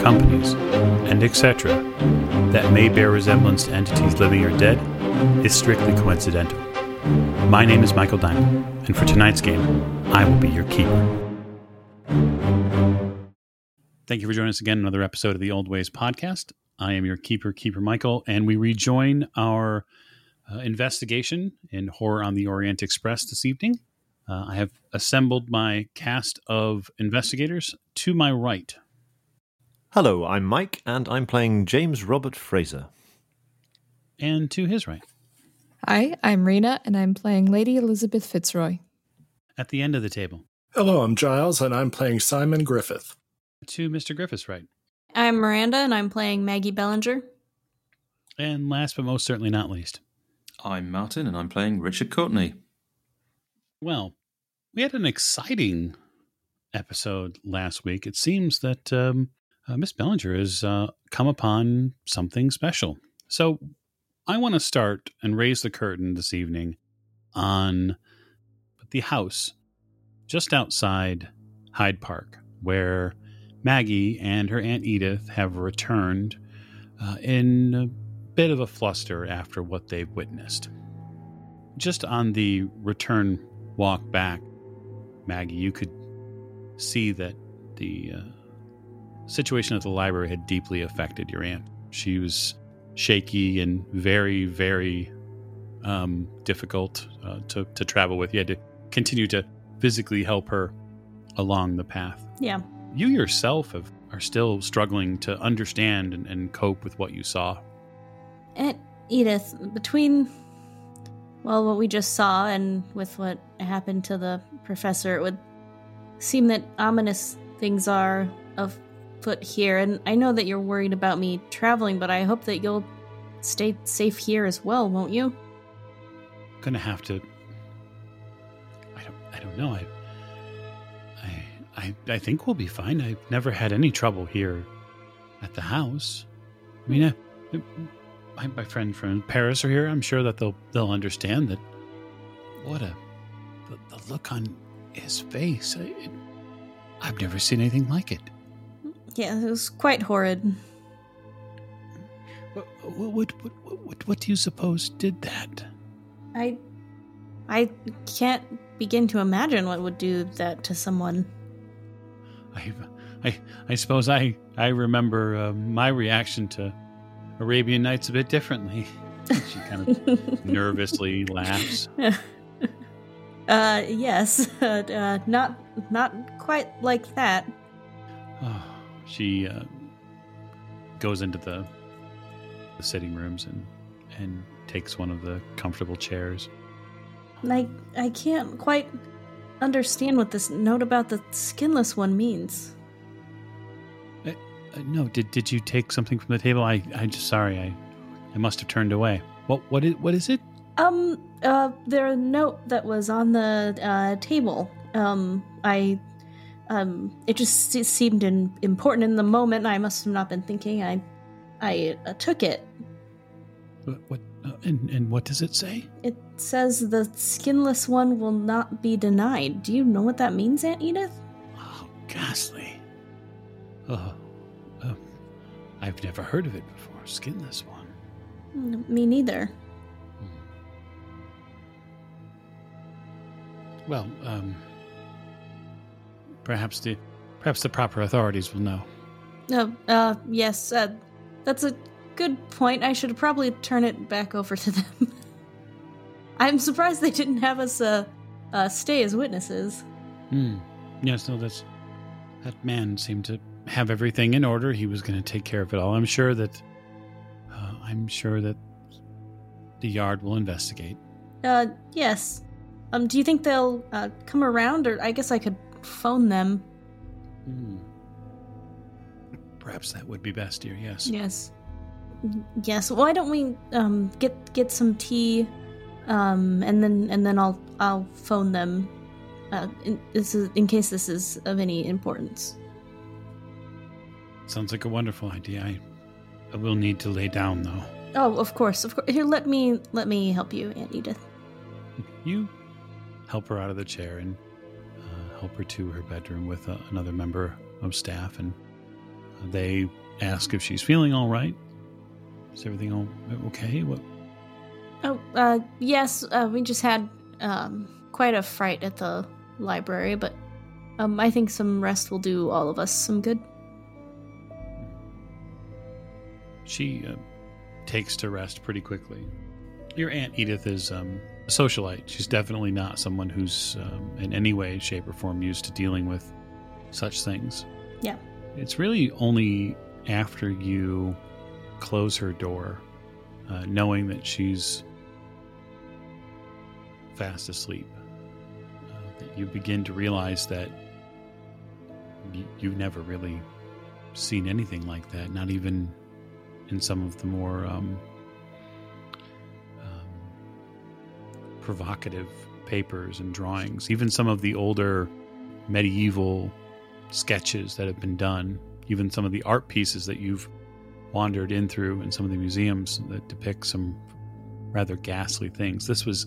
companies, and etc., that may bear resemblance to entities living or dead, is strictly coincidental. My name is Michael Diamond, and for tonight's game, I will be your keeper. Thank you for joining us again another episode of the Old Ways podcast. I am your keeper, Keeper Michael, and we rejoin our uh, investigation in Horror on the Orient Express this evening. Uh, I have assembled my cast of investigators to my right. Hello, I'm Mike, and I'm playing James Robert Fraser. And to his right. Hi, I'm Rena, and I'm playing Lady Elisabeth Fitzroy. At the end of the table. Hello, I'm Giles, and I'm playing Simon Griffith. To Mr. Griffith's right. I'm Miranda, and I'm playing Maggie Bellinger. And last but most certainly not least. I'm Martin, and I'm playing Richard Courtney. Well, we had an exciting episode last week. It seems that um, uh, Miss Bellinger has uh, come upon something special. So I want to start and raise the curtain this evening on the house just outside Hyde Park, where Maggie and her Aunt Edith have returned uh, in a bit of a fluster after what they've witnessed. Just on the return walk back, Maggie, you could see that the uh, situation at the library had deeply affected your aunt. She was shaky and very, very um, difficult uh, to, to travel with. You had to continue to physically help her along the path. Yeah. You yourself have, are still struggling to understand and, and cope with what you saw. Aunt Edith, between, well, what we just saw and with what happened to the professor, it would seem that ominous things are of foot here, and I know that you're worried about me traveling, but I hope that you'll stay safe here as well, won't you? Gonna have to. I don't. I don't know. I. I. I. I think we'll be fine. I've never had any trouble here, at the house. I mean, uh, my, my friend from Paris are here. I'm sure that they'll they'll understand that. What a, the, the look on his face. I, it, I've never seen anything like it. Yeah, it was quite horrid. What, what, what, what, what do you suppose did that? I. I can't begin to imagine what would do that to someone. I, I, I suppose I, I remember uh, my reaction to Arabian Nights a bit differently. she kind of nervously laughs. Uh, yes, uh, not not quite like that. Oh, she uh, goes into the, the sitting rooms and and takes one of the comfortable chairs. I I can't quite understand what this note about the skinless one means. Uh, uh, no, did did you take something from the table? I I'm just sorry. I I must have turned away. What what is what is it? Um, uh, there a note that was on the uh, table. Um, I um, it just it seemed in, important in the moment. I must have not been thinking. I, I uh, took it. What, what uh, and and what does it say? It says the skinless one will not be denied. Do you know what that means, Aunt Edith? Oh, ghastly. Oh, uh, I've never heard of it before. Skinless one. Mm, me neither. Well, um, perhaps the perhaps the proper authorities will know. Uh, uh, yes, uh, that's a good point. I should probably turn it back over to them. I'm surprised they didn't have us uh, uh, stay as witnesses. Hmm. Yes, no, that's that man seemed to have everything in order. He was going to take care of it all. I'm sure that uh, I'm sure that the yard will investigate. Uh, yes. Um, do you think they'll uh, come around, or I guess I could phone them? Hmm. Perhaps that would be best, dear. Yes. Yes. Yes. Why don't we um get get some tea, um, and then and then I'll I'll phone them, uh, in, this is in case this is of any importance. Sounds like a wonderful idea. I, I will need to lay down though. Oh, of course, of course. Here, let me let me help you, Aunt Edith. You help her out of the chair and help her to her bedroom with uh, another member of staff, and they ask if she's feeling all right. Is everything all okay? What? Oh, uh, yes. Uh, we just had um quite a fright at the library, but um, I think some rest will do all of us some good. She uh, takes to rest pretty quickly. Your aunt Edith is um, a socialite. She's definitely not someone who's um, in any way, shape, or form used to dealing with such things. Yeah. It's really only after you close her door, uh, knowing that she's fast asleep, uh, that you begin to realize that y- you've never really seen anything like that, not even in some of the more um, provocative papers and drawings, even some of the older medieval sketches that have been done, even some of the art pieces that you've wandered in through in some of the museums that depict some rather ghastly things. This was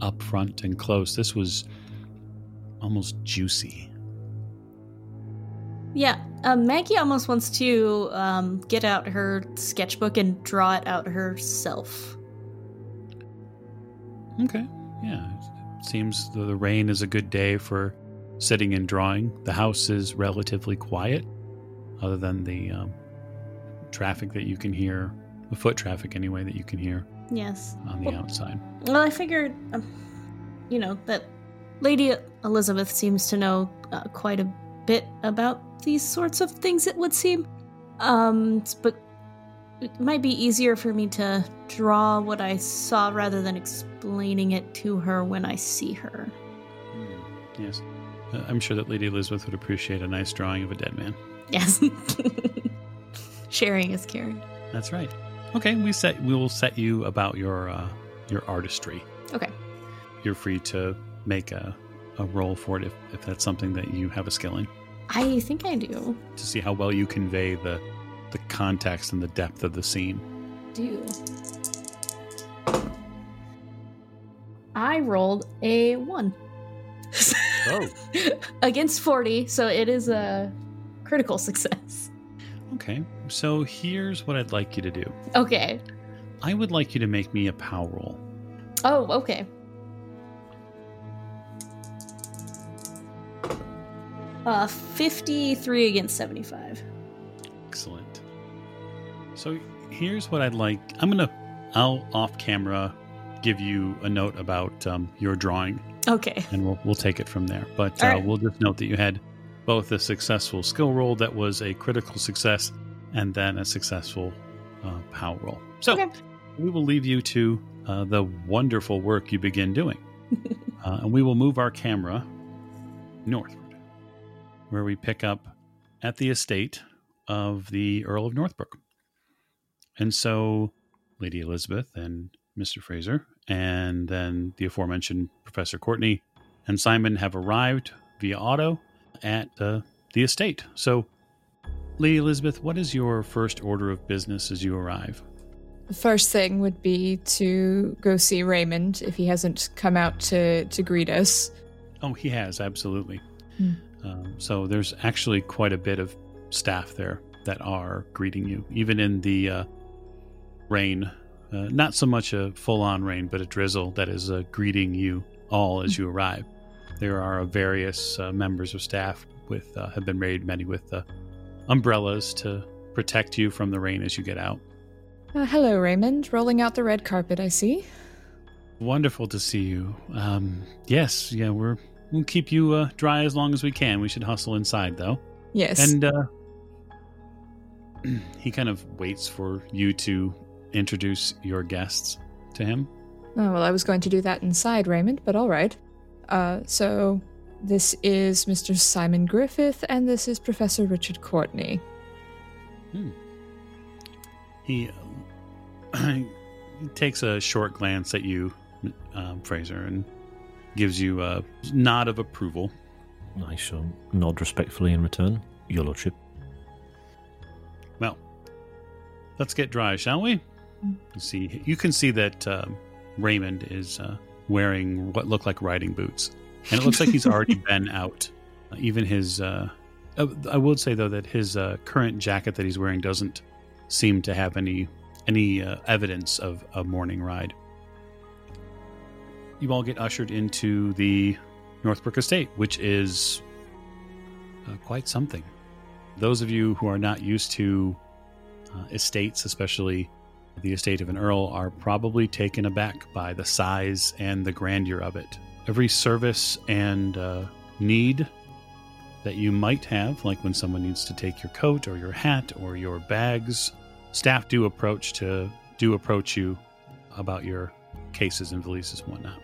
up front and close. This was almost juicy. Yeah, um, Maggie almost wants to um, get out her sketchbook and draw it out herself. Okay. Yeah. It seems the, rain is a good day for sitting and drawing. The house is relatively quiet, other than the um, traffic that you can hear, the foot traffic anyway, that you can hear Yes. on the Well- outside. Well, I figured, um, you know, that Lady Elisabeth seems to know uh, quite a bit about these sorts of things, it would seem. Um, but it might be easier for me to draw what I saw rather than explaining it to her when I see her. Yes. Uh, I'm sure that Lady Elisabeth would appreciate a nice drawing of a dead man. Yes. Sharing is caring. That's right. Okay, we set we will set you about your uh, your artistry. Okay. You're free to make a, a roll for it if, if that's something that you have a skill in I think I do. to see how well you convey the the context and the depth of the scene. Do. I rolled a one. Oh. Against 40, so it is a critical success. Okay, so here's what I'd like you to do. Okay. I would like you to make me a pow roll. Oh, okay. Uh, 53 against 75. So here's what I'd like. I'm gonna, I'll off camera give you a note about um, your drawing, Okay. and we'll we'll take it from there. But uh, right. we'll just note that you had both a successful skill roll that was a critical success, and then a successful uh, pow roll. So Okay. we will leave you to uh, the wonderful work you begin doing, uh, and we will move our camera northward, where we pick up at the estate of the Earl of Northbrook. And so, Lady Elisabeth and Mr. Fraser, and then the aforementioned Professor Courtney and Simon have arrived via auto at uh, the estate. So, Lady Elisabeth, what is your first order of business as you arrive? The first thing would be to go see Raymond if he hasn't come out to, to greet us. Oh, he has, absolutely. Hmm. Um, so there's actually quite a bit of staff there that are greeting you, even in the uh, rain. Uh, not so much a full on rain, but a drizzle that is uh, greeting you all as you arrive. There are various uh, members of staff with uh, have been made many with uh, umbrellas to protect you from the rain as you get out. Uh, hello, Raymond. Rolling out the red carpet, I see. Wonderful to see you. Um, yes, yeah, we're we'll keep you uh, dry as long as we can. We should hustle inside though. Yes. And uh, he kind of waits for you to introduce your guests to him. Oh, well, I was going to do that inside, Raymond, but all right. Uh, so this is Mr. Simon Griffith, and this is Professor Richard Courtney. He, uh, he takes a short glance at you, um, Fraser, and gives you a nod of approval. I shall nod respectfully in return, Your Lordship. Well, let's get dry, shall we? You see, you can see that um, Raymond is uh, wearing what look like riding boots, and it looks like he's already been out. Uh, even his, uh, uh, I would say though that his uh, current jacket that he's wearing doesn't seem to have any any uh, evidence of a morning ride. You all get ushered into the Northbrook Estate, which is uh, quite something. Those of you who are not used to uh, estates, especially the estate of an earl, are probably taken aback by the size and the grandeur of it. Every service and uh, need that you might have, like when someone needs to take your coat or your hat or your bags, staff do approach to do approach you about your cases and valises and whatnot.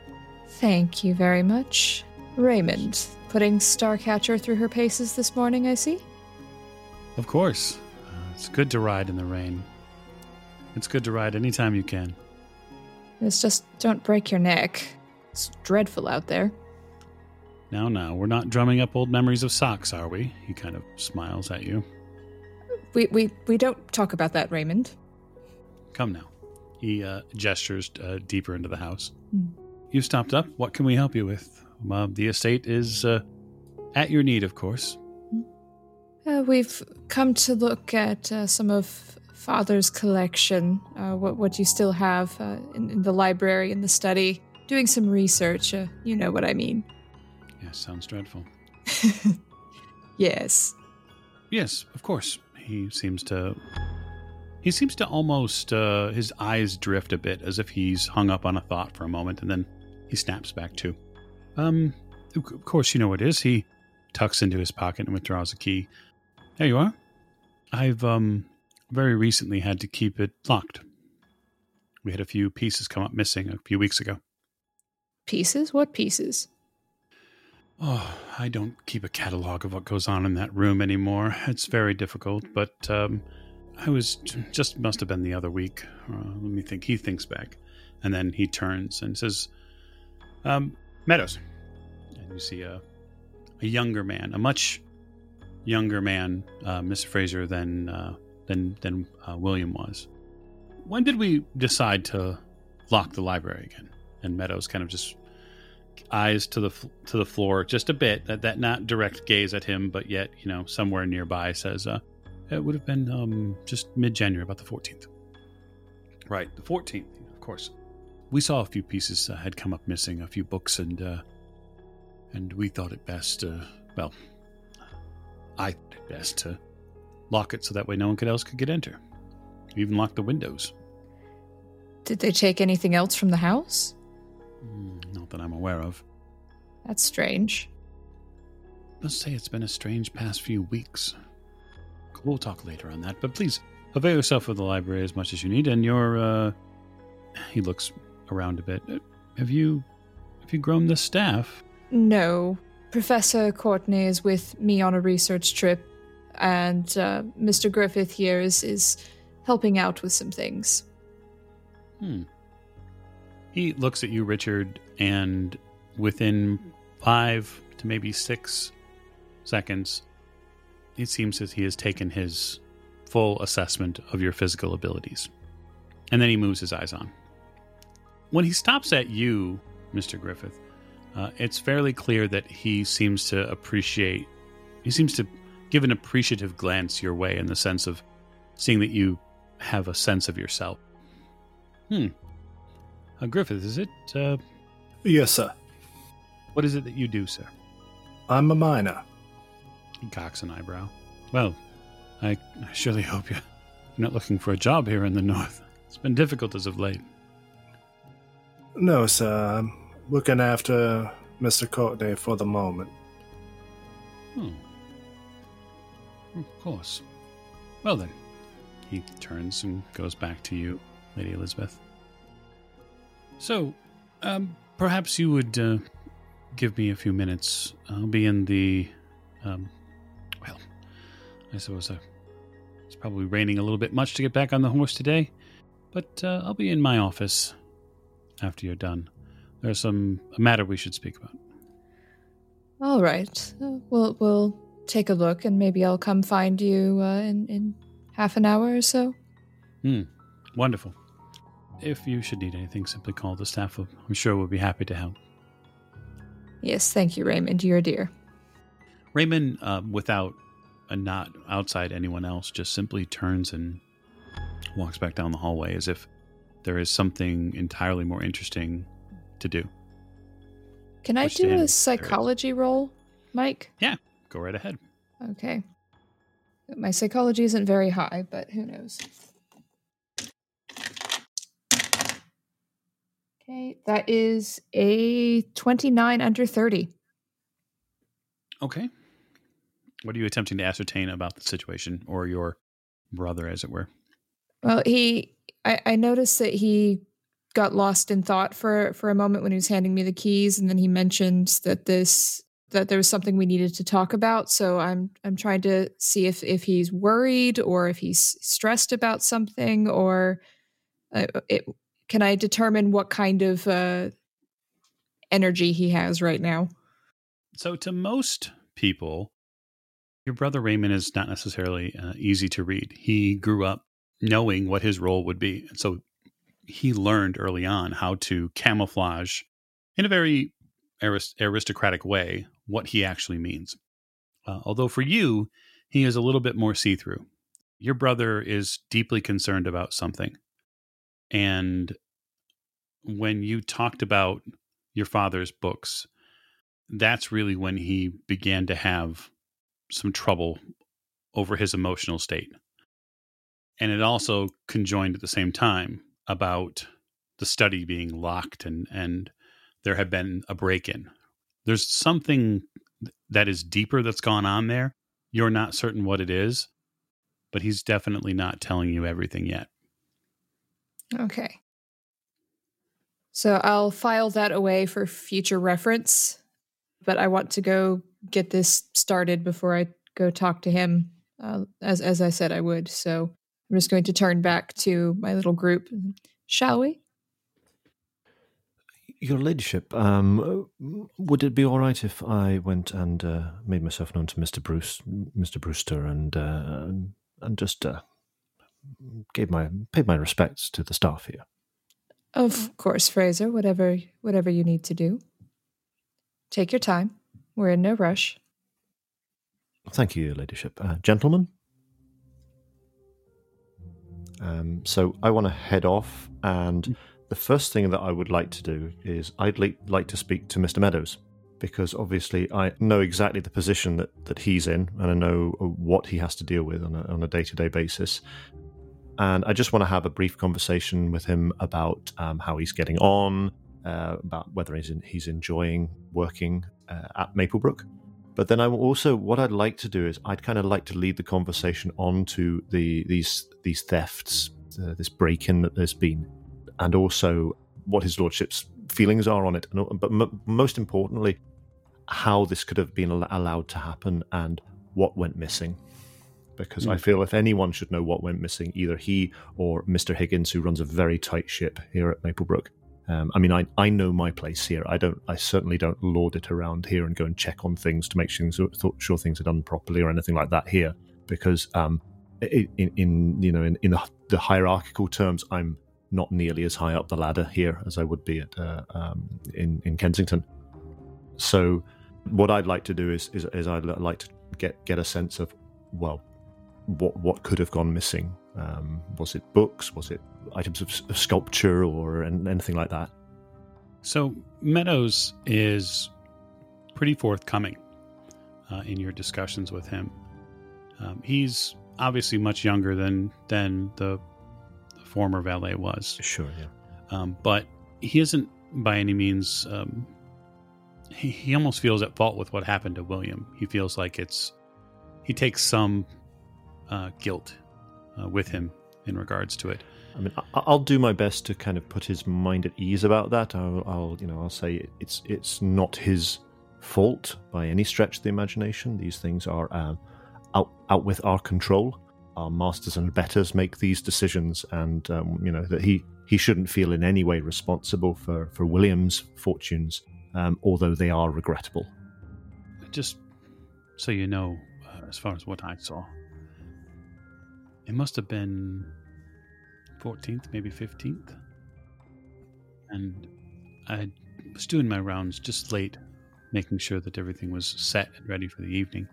Thank you very much. Raymond, putting Starcatcher through her paces this morning, I see? Of course, uh, it's good to ride in the rain. It's good to ride anytime you can. It's just don't break your neck. It's dreadful out there. Now, now, we're not drumming up old memories of socks, are we? He kind of smiles at you. We we we don't talk about that, Raymond. Come now. He uh, gestures uh, deeper into the house. Hmm. You've stopped up. What can we help you with? Uh, the estate is uh, at your need, of course. Uh, we've come to look at uh, some of Father's collection. Uh, what what you still have uh, in, in the library, in the study, doing some research. Uh, you know what I mean. Yes, sounds dreadful. yes. Yes, of course. He seems to. He seems to almost. Uh, his eyes drift a bit, as if he's hung up on a thought for a moment, and then he snaps back to. Um, of course, you know what it is. He tucks into his pocket and withdraws a key. There you are. I've um very recently had to keep it locked. We had a few pieces come up missing a few weeks ago. Pieces? What pieces? Oh, I don't keep a catalog of what goes on in that room anymore. It's very difficult, but um, I was just must have been the other week. Uh, let me think. He thinks back, and then he turns and says, um, "Meadows," and you see a a younger man, a much younger man, uh, Mr. Fraser than uh, than than uh, William was. When did we decide to lock the library again? And Meadows kind of just eyes to the to the floor just a bit that that not direct gaze at him but yet you know somewhere nearby says uh it would have been um just mid-january about the 14th right the 14th of course we saw a few pieces uh, had come up missing a few books and uh and we thought it best uh well i thought it best to lock it so that way no one else could get enter we even locked the windows Did they take anything else from the house? Mm, not that i'm aware of That's strange. must say it's been a strange past few weeks. We'll talk later on that, but please avail yourself of the library as much as you need. And your, uh, he looks around a bit. Have you, have you grown the staff? No. Professor Courtney is with me on a research trip, and uh, Mr. Griffith here is, is helping out with some things. Hmm. He looks at you, Richard, and within five to maybe six seconds, it seems that he has taken his full assessment of your physical abilities. And then he moves his eyes on. When he stops at you, Mr. Griffith, uh, it's fairly clear that he seems to appreciate, he seems to give an appreciative glance your way in the sense of seeing that you have a sense of yourself. Hmm. Uh, Griffith, is it, uh, Yes, sir. what is it that you do, sir? I'm a miner. He cocks an eyebrow. Well, I, I surely hope you're not looking for a job here in the north. It's been difficult as of late. No, sir. I'm looking after Mr. Courtney for the moment. Hmm. Of course. Well then, he turns and goes back to you, Lady Elisabeth. So, um, perhaps you would uh, give me a few minutes. I'll be in the, um, well, I suppose a It's probably raining a little bit much to get back on the horse today, but uh, I'll be in my office after you're done. There's some a matter we should speak about. All right. Uh, we'll we'll take a look, and maybe I'll come find you uh, in in half an hour or so. Hmm. Wonderful. If you should need anything, simply call the staff. I'm sure we'll be happy to help. Yes, thank you, Raymond. You're a dear. Raymond, uh, without a not outside anyone else, just simply turns and walks back down the hallway as if there is something entirely more interesting to do. Can I do a psychology roll, Mike? Go right ahead. Okay. My psychology isn't very high, but who knows? Okay, that is a 29 under 30. Okay. What are you attempting to ascertain about the situation or your brother, as it were? Well, he, I, I noticed that he got lost in thought for for a moment when he was handing me the keys, and then he mentioned that this that there was something we needed to talk about. So I'm I'm trying to see if if he's worried or if he's stressed about something, or uh, it, can I determine what kind of uh, energy he has right now? So, to most people, your brother Raymond is not necessarily uh, easy to read. He grew up knowing what his role would be. And so he learned early on how to camouflage in a very arist- aristocratic way what he actually means. Uh, although for you, he is a little bit more see through. Your brother is deeply concerned about something. And when you talked about your father's books, that's really when he began to have some trouble over his emotional state. And it also conjoined at the same time about the study being locked and, and there had been a break in. There's something that is deeper that's gone on there. You're not certain what it is, but he's definitely not telling you everything yet. Okay. So I'll file that away for future reference, but I want to go get this started before I go talk to him, uh, as as I said I would. So I'm just going to turn back to my little group. Shall we? Your ladyship, um, would it be all right if I went and uh, made myself known to Mister Bruce, Mister Brewster, and uh, and just uh, gave my paid my respects to the staff here? Of course, Fraser. Whatever whatever you need to do. Take your time. We're in no rush. Thank you, your ladyship, uh, gentlemen. Um, so I want to head off, and the first thing that I would like to do is I'd like, to speak to Mr. Meadows because obviously I know exactly the position that, that he's in, and I know what he has to deal with on a, on a day-to-day basis. And I just want to have a brief conversation with him about um, how he's getting on, uh, about whether he's in, he's enjoying working uh, at Maplebrook. But then I will also what I'd like to do is I'd kind of like to lead the conversation on to the these these thefts, uh, this break-in that there's been, and also what his lordship's feelings are on it, and, but m- most importantly, how this could have been al- allowed to happen and what went missing. Because I Mm. feel if anyone should know what went missing, either he or Mr. Higgins, who runs a very tight ship here at Maplebrook. Um, I mean, I, I know my place here. I don't. I certainly don't lord it around here and go and check on things to make sure, sure things are done properly or anything like that here. Because um, in, in you know in, in the hierarchical terms, I'm not nearly as high up the ladder here as I would be at uh, um, in in Kensington. So, what I'd like to do is is, is I'd like to get get a sense of well, what what could have gone missing. Um, was it books? Was it items of, of sculpture or an- anything like that? So Meadows is pretty forthcoming uh, in your discussions with him. Um, he's obviously much younger than than the, the former valet was, Sure, yeah. um, but he isn't by any means. Um, he, he almost feels at fault with what happened to William. He feels like it's he takes some uh, guilt uh, with him in regards to it. I mean, I'll do my best to kind of put his mind at ease about that. I'll, I'll you know, I'll say it's it's not his fault by any stretch of the imagination. These things are um, out out with our control. Our masters and betters make these decisions, and um, you know that he he shouldn't feel in any way responsible for for William's fortunes, um, although they are regrettable. Just so you know, uh, as far as what I saw, it must have been 14th, maybe 15th. And I was doing my rounds just late, making sure that everything was set and ready for the evening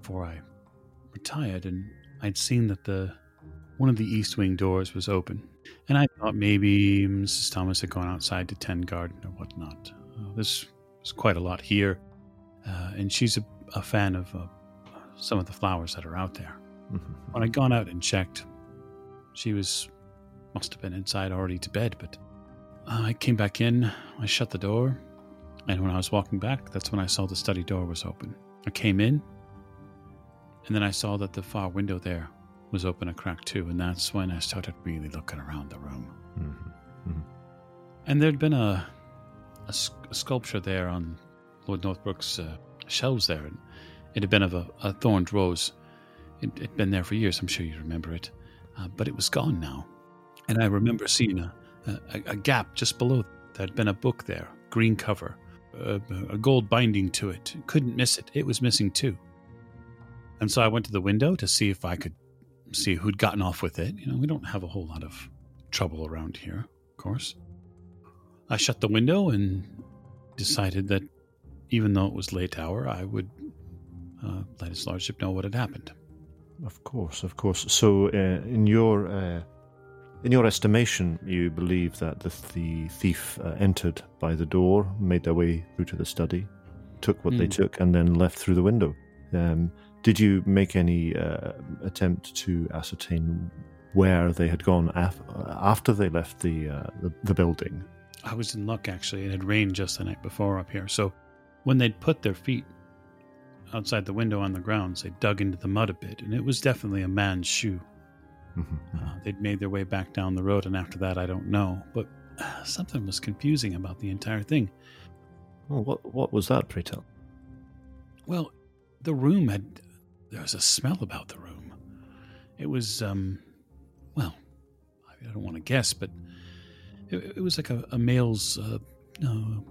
before I retired. And I'd seen that the one of the east wing doors was open. And I thought maybe Mrs. Thomas had gone outside to tend garden or whatnot. Uh, there's, there's quite a lot here. Uh, and she's a, a fan of uh, some of the flowers that are out there. Mhm. When I'd gone out and checked, she was must have been inside already to bed. But uh, I came back in, I shut the door, and when I was walking back, that's when I saw the study door was open. I came in, and then I saw that the far window there was open a crack too, and that's when I started really looking around the room. Mhm. And there'd been a sculpture there on Lord Northbrook's uh, shelves there, and it had been of a, a thorned rose. It had been there for years, I'm sure you remember it, uh, but it was gone now. And I remember seeing a, a, a gap just below. There had been a book there, green cover, a, a gold binding to it. Couldn't miss it. It was missing too. And so I went to the window to see if I could see who'd gotten off with it. You know, we don't have a whole lot of trouble around here, of course. I shut the window and decided that even though it was late hour, I would uh, let his lordship know what had happened. Of course, of course. So, uh, in your uh, in your estimation, you believe that the, the thief uh, entered by the door, made their way through to the study, took what they Hmm. took, and then left through the window. Um, did you make any uh, attempt to ascertain where they had gone af- after they left the, uh, the the building? I was in luck actually. It had rained just the night before up here. So when they'd put their feet outside the window on the grounds, they dug into the mud a bit, and it was definitely a man's shoe. Mhm. Uh, they'd made their way back down the road, and after that, I don't know. But uh, something was confusing about the entire thing. Oh, what what was that, pray tell? Well, the room had. There was a smell about the room. It was, um, well, I don't want to guess, but it, it was like a, a male's, uh, no,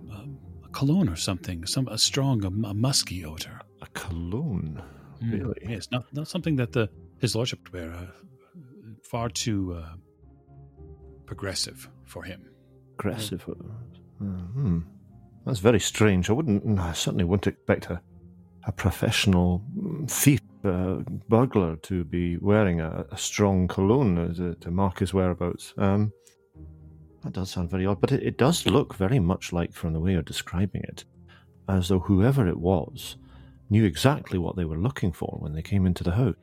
a cologne or something, some a strong, a, a musky odor. A cologne. Mm, Really? Yes, not not something that the his lordship would wear. Uh, far too uh, progressive for him. Progressive. Uh, hmm. That's very strange. I wouldn't. I certainly wouldn't expect a, a professional mm, thief, uh, burglar, to be wearing a, a strong cologne uh, to, to mark his whereabouts. Um, that does sound very odd, but it, it does look very much like, from the way you're describing it, as though whoever it was knew exactly what they were looking for when they came into the house.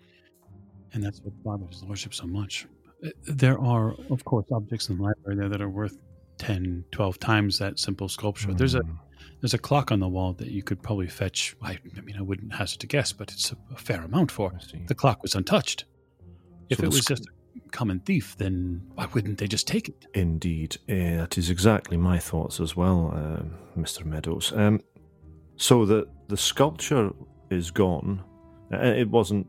And that's what bothers his lordship so much. Uh, There are, of course, objects in the library there that are worth 10, 12 times that simple sculpture. There's a Hmm. There's a clock on the wall that you could probably fetch. I, I mean, I wouldn't hazard to guess, but it's a, a fair amount for. The clock was untouched. If So it was sc- just a common thief, then why wouldn't they just take it? Indeed, eh, that is exactly my thoughts as well, uh, Mr. Meadows. Um, so the the sculpture is gone. Uh, it wasn't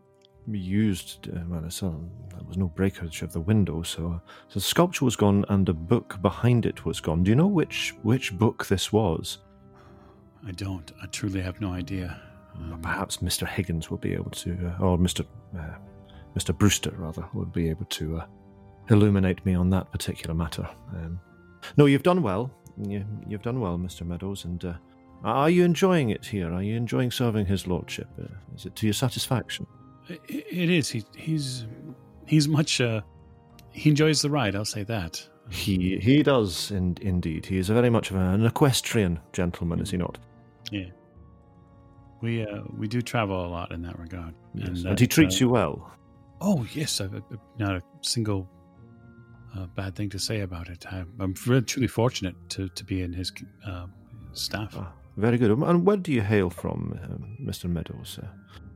used. Uh, well, it's, uh, there was no breakage of the window, so, uh, so the sculpture was gone, and the book behind it was gone. Do you know which which book this was? I don't. I truly have no idea. Um, Perhaps Mr. Higgins will be able to, uh, or Mr. Uh, Mr. Brewster rather, would be able to uh, illuminate me on that particular matter. Um, no, you've done well. You, you've done well, Mr. Meadows. And uh, are you enjoying it here? Are you enjoying serving his lordship? Uh, is it to your satisfaction? I- It is. He, he's he's much. Uh, he enjoys the ride. I'll say that. He he does, in, indeed. He is very much of an equestrian gentleman, is he not? Yeah. We uh, we do travel a lot in that regard. Yes. And, that, he treats uh, you well. Oh yes, I've, I've not a single uh, bad thing to say about it. I, I'm really truly fortunate to to be in his uh, staff. Ah, very good. And where do you hail from, um, Mr. Meadows? Uh,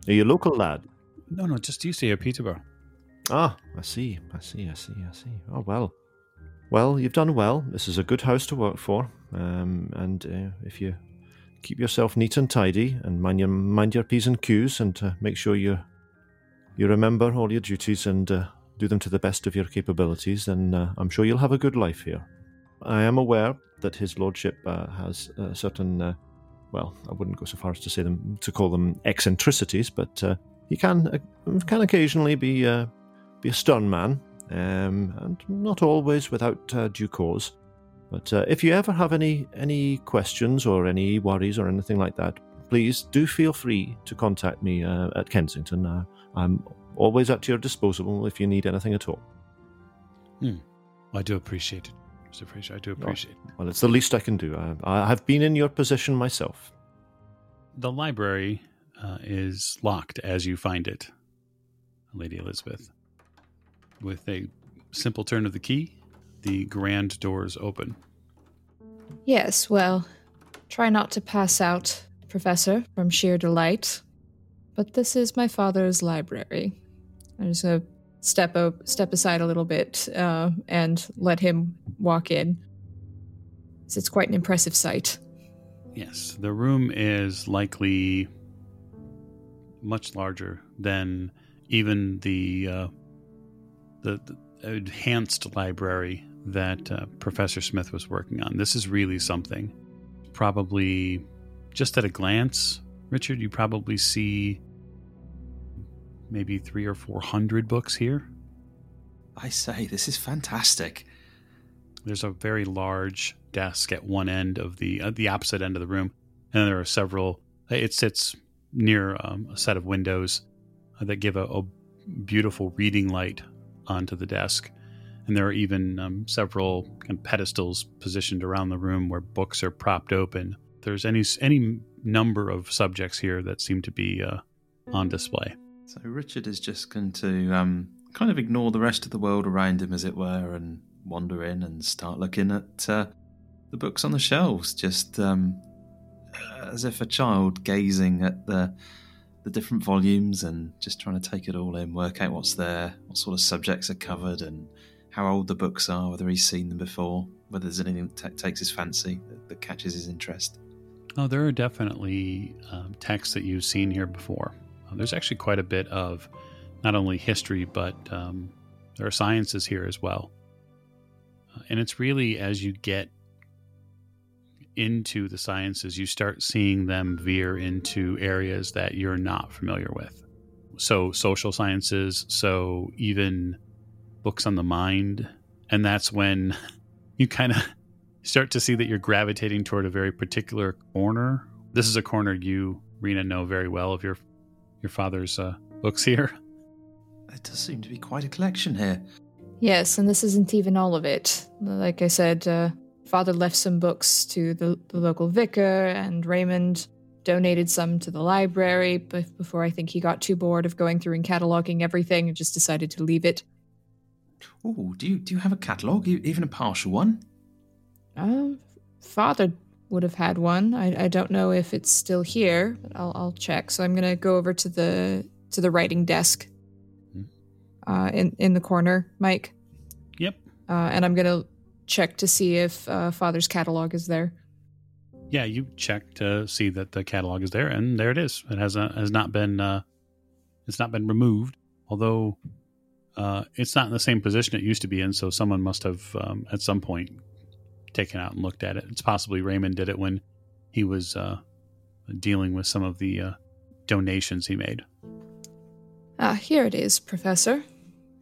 are you a local lad? No, no, just to here, Peterborough. Ah, I see, I see, I see, I see. Oh, well. Well, you've done well. This is a good house to work for. Um, and uh, if you keep yourself neat and tidy and mind your, mind your P's and Q's and uh, make sure you're you remember all your duties and uh, do them to the best of your capabilities, then uh, I'm sure you'll have a good life here. I am aware that His Lordship uh, has certain, uh, well, I wouldn't go so far as to say them to call them eccentricities, but uh, he can can occasionally be be a stern man, um, and not always without due cause. But uh, if you ever have any any questions or any worries or anything like that, please do feel free to contact me uh, at Kensington. Uh, I'm always at your disposal if you need anything at all. I do appreciate it. Mr. Fraser, I do appreciate it. Well, it's the least I can do. I, I have been in your position myself. The library uh, is locked as you find it, Lady Elisabeth. With a simple turn of the key, the grand doors open. Yes, well, try not to pass out, Professor, from sheer delight. But this is my father's library. I'm just gonna step up, step aside a little bit, uh, and let him walk in. It's quite an impressive sight. Yes, the room is likely much larger than even the uh, the, the enhanced library that uh, Professor Smith was working on. This is really something. Probably, just at a glance, Richard, you probably see maybe three or four hundred books here. I say, this is fantastic. There's a very large desk at one end of the uh, the opposite end of the room, and there are several. It sits near um, a set of windows uh, that give a, a beautiful reading light onto the desk, and there are even um, several kind of pedestals positioned around the room where books are propped open. There's any any number of subjects here that seem to be uh, on display. So Richard is just going to um, kind of ignore the rest of the world around him, as it were, and wander in and start looking at uh, the books on the shelves, just um, as if a child gazing at the the different volumes and just trying to take it all in, work out what's there, what sort of subjects are covered, and how old the books are, whether he's seen them before, whether there's anything that ta- takes his fancy that, that catches his interest. Oh, there are definitely um, texts that you've seen here before. Uh, there's actually quite a bit of not only history, but um, there are sciences here as well. Uh, and it's really as you get into the sciences, you start seeing them veer into areas that you're not familiar with. So, social sciences, so even books on the mind. And that's when you kind of start to see that you're gravitating toward a very particular corner. This is a corner you, Rena, know very well of your your father's uh, books here. It does seem to be quite a collection here. Yes, and this isn't even all of it. Like I said, uh, father left some books to the, the local vicar, and Raymond donated some to the library but before I think he got too bored of going through and cataloging everything and just decided to leave it. Oh, do you do you have a catalogue, e- even a partial one? Um, father would have had one. I, I don't know if it's still here, but I'll, I'll check. So I'm gonna go over to the to the writing desk, Hmm. uh, in in the corner, Mike, Yep. uh, and I'm gonna check to see if uh, father's catalog is there. Yeah, you check to see that the catalog is there, and there it is. It has uh has not been uh, it's not been removed, although uh, it's not in the same position it used to be in. So someone must have um, at some point taken out and looked at it. It's possibly Raymond did it when he was uh, dealing with some of the uh, donations he made. Ah, here it is, Professor.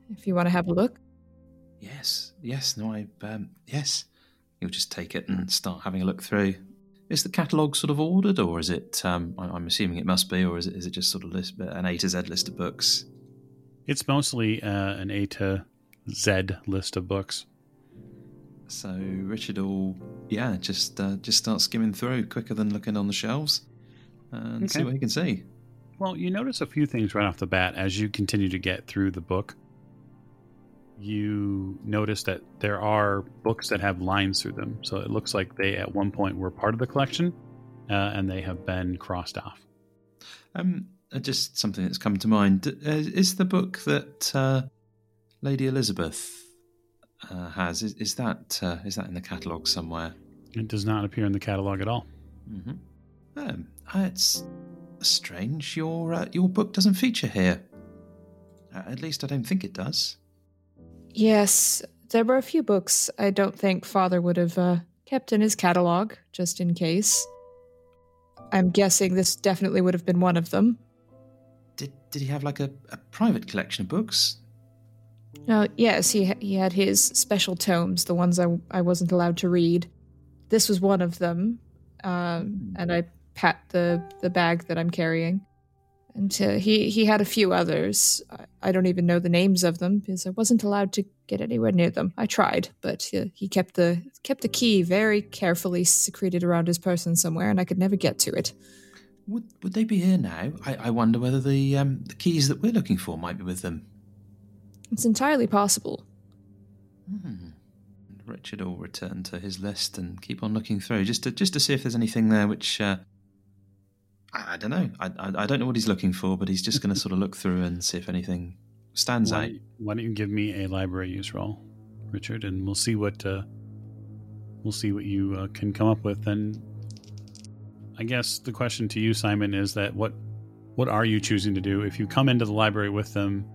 If you want to have a look. Yes, yes, no, I, um, yes. You'll just take it and start having a look through. Is the catalogue sort of ordered, or is it? Um, I- I'm assuming it must be, or is it? Is it just sort of list, an A to Z list of books? It's mostly uh, an A to Z list of books. So Richard will, yeah, just uh, just start skimming through quicker than looking on the shelves, and see what he can see. Well, you notice a few things right off the bat as you continue to get through the book. You notice that there are books that have lines through them. So it looks like they at one point were part of the collection uh, and they have been crossed off. Um, just something that's come to mind uh, is the book that uh, Lady Elisabeth uh, has. Is, is that uh, is that in the catalogue somewhere? It does not appear in the catalog at all. hmm Um, uh, it's strange. Your uh, your book doesn't feature here. Uh, At least I don't think it does. Yes, there were a few books I don't think Father would have uh, kept in his catalog, just in case. I'm guessing this definitely would have been one of them. Did he have like a, a private collection of books? Uh, yes, he ha- he had his special tomes, the ones I I wasn't allowed to read. This was one of them, um, and I pat the the bag that I'm carrying. And uh, he he had a few others. I, I don't even know the names of them because I wasn't allowed to get anywhere near them. I tried, but uh, he kept the kept the key very carefully secreted around his person somewhere, and I could never get to it. Would would they be here now? I, I wonder whether the um, the keys that we're looking for might be with them. It's entirely possible. Hmm. Richard will return to his list and keep on looking through just to just to see if there's anything there which uh, I, I don't know. I, I I don't know what he's looking for, but he's just going to sort of look through and see if anything stands out. Why, why don't you give me a library use roll, Richard, and we'll see what uh, we'll see what you uh, can come up with. And I guess the question to you, Simon, is that what what are you choosing to do if you come into the library with them,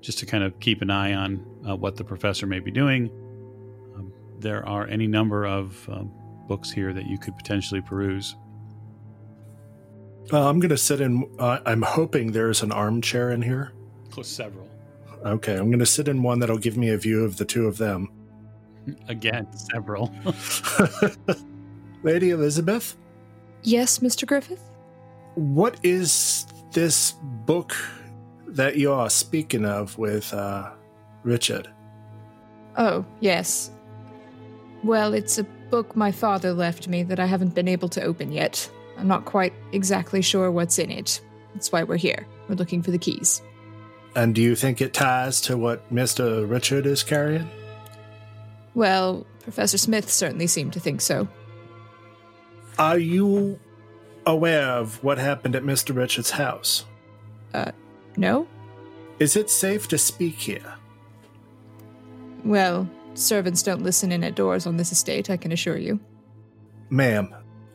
just to kind of keep an eye on uh, what the professor may be doing? Um, there are any number of um, books here that you could potentially peruse. Uh, I'm going to sit in. Uh, I'm hoping there's an armchair in here. Close several. Okay, I'm going to sit in one that'll give me a view of the two of them. Again, several. Lady Elisabeth, Yes, Mr. Griffith. what is this book that you are speaking of with uh, Richard? Oh, yes. Well, it's a book my father left me that I haven't been able to open yet. I'm not quite exactly sure what's in it. That's why we're here. We're looking for the keys. And do you think it ties to what Mr. Richard is carrying? Well, Professor Smith certainly seemed to think so. Are you aware of what happened at Mr. Richard's house? Uh, no? Is it safe to speak here? Well, servants don't listen in at doors on this estate, I can assure you. Ma'am,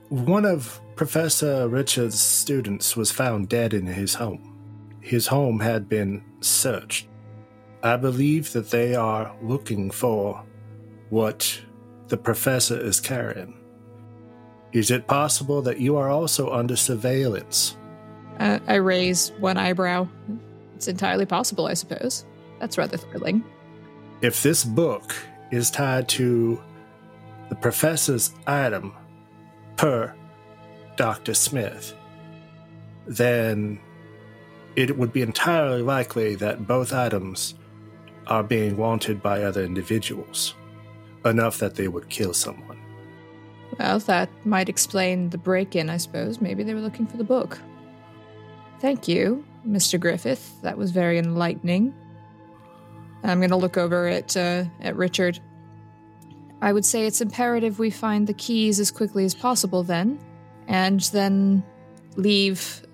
one of Professor Richard's students was found dead in his home. His home had been searched. I believe that they are looking for what the professor is carrying. Is it possible that you are also under surveillance? Uh, I raise one eyebrow. It's entirely possible, I suppose. That's rather thrilling. If this book is tied to the professor's item per Dr. Smith, then it would be entirely likely that both items are being wanted by other individuals, enough that they would kill someone. Well, that might explain the break in, I suppose. Maybe they were looking for the book. Thank you, Mr. Griffith. That was very enlightening. I'm going to look over at, uh, at Richard. I would say it's imperative we find the keys as quickly as possible then, and then leave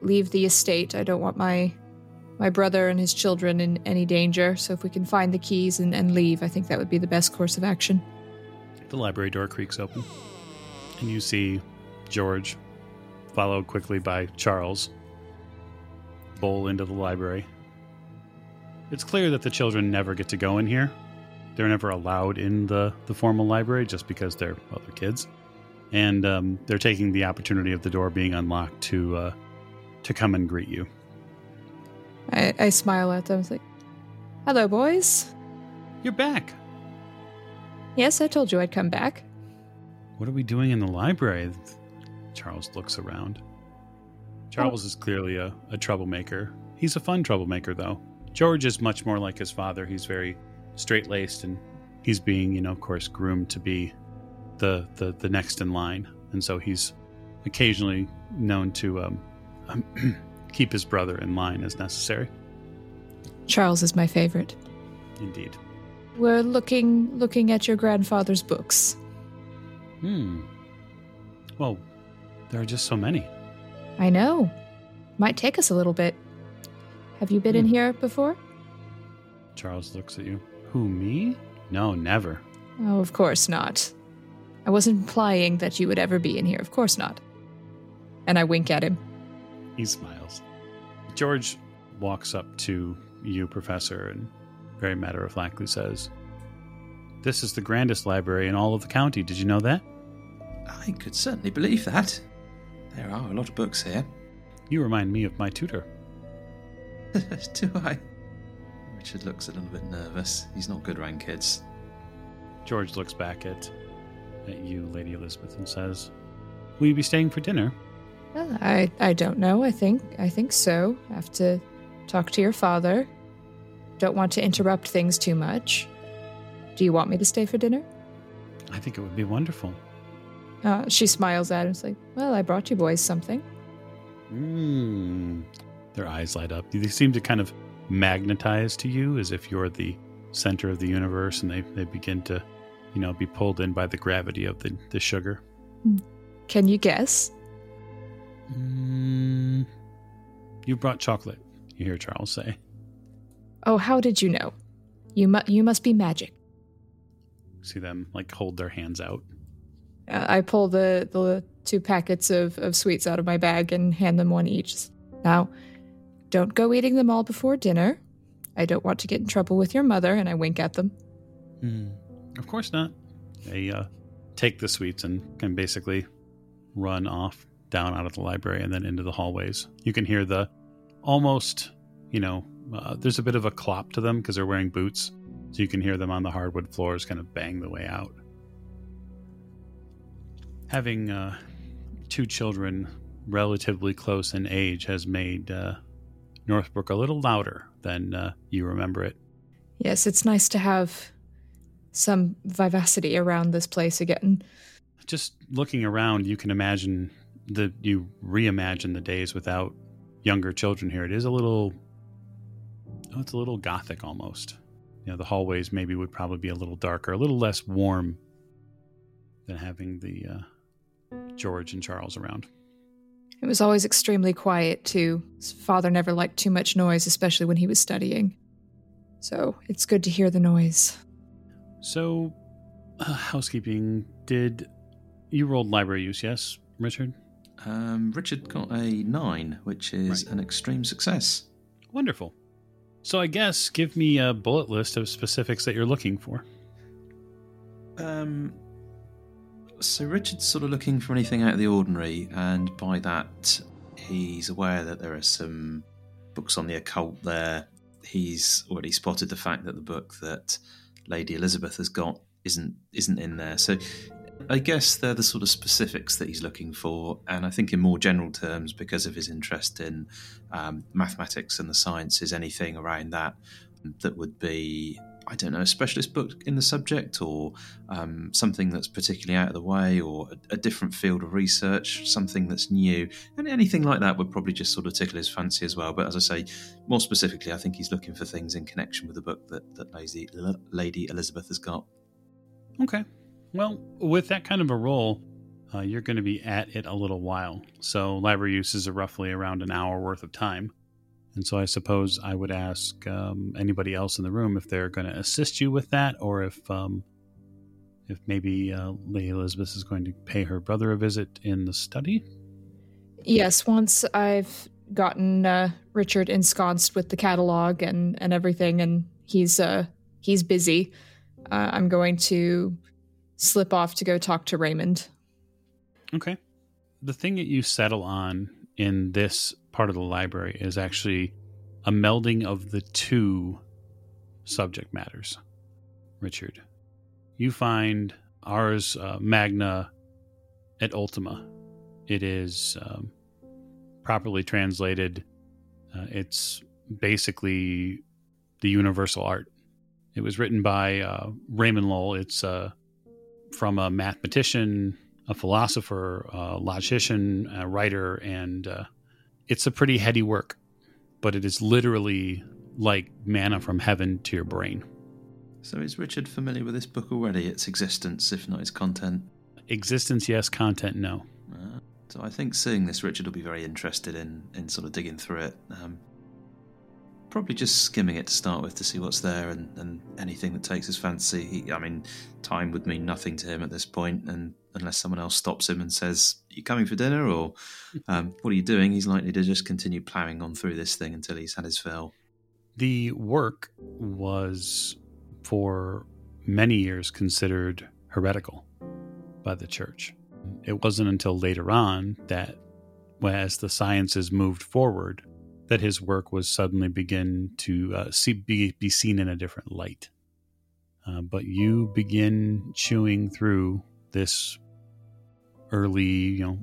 leave the estate. I don't want my my brother and his children in any danger, so if we can find the keys and, and leave, I think that would be the best course of action. The library door creaks open, and you see George, followed quickly by Charles, bowl into the library. It's clear that the children never get to go in here. They're never allowed in the, the formal library just because they're well, they're kids, and um, they're taking the opportunity of the door being unlocked to uh, to come and greet you. I, I smile at them. I was like, "Hello, boys. You're back. Yes, I told you I'd come back. What are we doing in the library? Charles looks around. Charles is clearly a, a troublemaker. He's a fun troublemaker, though. George is much more like his father. He's very straight laced and he's being, you know, of course, groomed to be the, the, the next in line. And so he's occasionally known to um, keep his brother in line as necessary. Charles is my favorite. Indeed. We're looking looking at your grandfather's books. Hmm. Well, there are just so many. I know. Might take us a little bit. Have you been in Hmm. here before? Charles looks at you. Who, me? No, never. Oh, of course not. I wasn't implying that you would ever be in here. Of course not. And I wink at him. He smiles. George walks up to you, Professor, and very matter of factly says, This is the grandest library in all of the county. Did you know that? I could certainly believe that. There are a lot of books here. You remind me of my tutor. Do I? Richard looks a little bit nervous. He's not good around kids. George looks back at, at you, Lady Elisabeth, and says, Will you be staying for dinner? Well, I I don't know. I think I think so. Have to talk to your father. Don't want to interrupt things too much. Do you want me to stay for dinner? I think it would be wonderful. Uh, she smiles at him. It's like, well, I brought you boys something. Mm. Their eyes light up. They seem to kind of magnetize to you as if you're the center of the universe and they, they begin to, you know, be pulled in by the gravity of the, the sugar. Can you guess? Mm. You brought chocolate, you hear Charles say. Oh, how did you know? You mu- you must be magic. See them like hold their hands out. Uh, I pull the the two packets of, of sweets out of my bag and hand them one each. Now, don't go eating them all before dinner. I don't want to get in trouble with your mother, and I wink at them. Mm. Of course not. They uh, take the sweets and can basically run off down out of the library and then into the hallways. You can hear the almost, you know, uh, there's a bit of a clop to them because they're wearing boots. So you can hear them on the hardwood floors kind of bang the way out. Having uh, two children relatively close in age has made uh, Northbrook a little louder than uh, you remember it. Yes, it's nice to have some vivacity around this place again. Just looking around, you can imagine that you reimagine the days without younger children here. It is a little, oh, it's a little gothic almost. You know, the hallways maybe would probably be a little darker, a little less warm than having the uh, George and Charles around. It was always extremely quiet, too. His father never liked too much noise, especially when he was studying. So it's good to hear the noise. So, uh, housekeeping. Did you rolled library use? Yes, Richard. Um, Richard got a nine, which is Right. an extreme success. Wonderful. So I guess give me a bullet list of specifics that you're looking for. Um, so Richard's sort of looking for anything out of the ordinary, and by that, he's aware that there are some books on the occult there. He's already spotted the fact that the book that Lady Elisabeth has got isn't isn't in there. So I guess they're the sort of specifics that he's looking for, and I think in more general terms, because of his interest in um, mathematics and the sciences, anything around that that would be I don't know, a specialist book in the subject or um, something that's particularly out of the way or a, a different field of research, something that's new. And anything like that would probably just sort of tickle his fancy as well. But as I say, more specifically, I think he's looking for things in connection with the book that, that Lady, Lady Elisabeth has got. Okay. Well, with that kind of a roll, uh, you're going to be at it a little while. So library use is roughly around an hour worth of time. And so I suppose I would ask um, anybody else in the room if they're going to assist you with that, or if um, if maybe uh, Lady Elisabeth is going to pay her brother a visit in the study. Yes, once I've gotten uh, Richard ensconced with the catalog and, and everything, and he's uh, he's busy, uh, I'm going to slip off to go talk to Raymond. Okay. The thing that you settle on in this part of the library is actually a melding of the two subject matters. Richard, you find Ars uh, Magna et Ultima. It is um, properly translated. Uh, it's basically the universal art. It was written by uh, Raymond Lull. It's uh, from a mathematician, a philosopher, a logician, a writer, and uh, it's a pretty heady work, but it is literally like manna from heaven to your brain. So is Richard familiar with this book already, its existence, if not its content? Existence, yes. Content, no. Uh, so I think seeing this, Richard will be very interested in, in sort of digging through it. Um, probably just skimming it to start with to see what's there and, and anything that takes his fancy. He, I mean, time would mean nothing to him at this point, and unless someone else stops him and says, "You coming for dinner?" or um, "What are you doing?" He's likely to just continue ploughing on through this thing until he's had his fill. The work was for many years considered heretical by the church. It wasn't until later on that, as the sciences moved forward, that his work was suddenly begin to uh, see, be, be seen in a different light. Uh, but you begin chewing through this early, you know,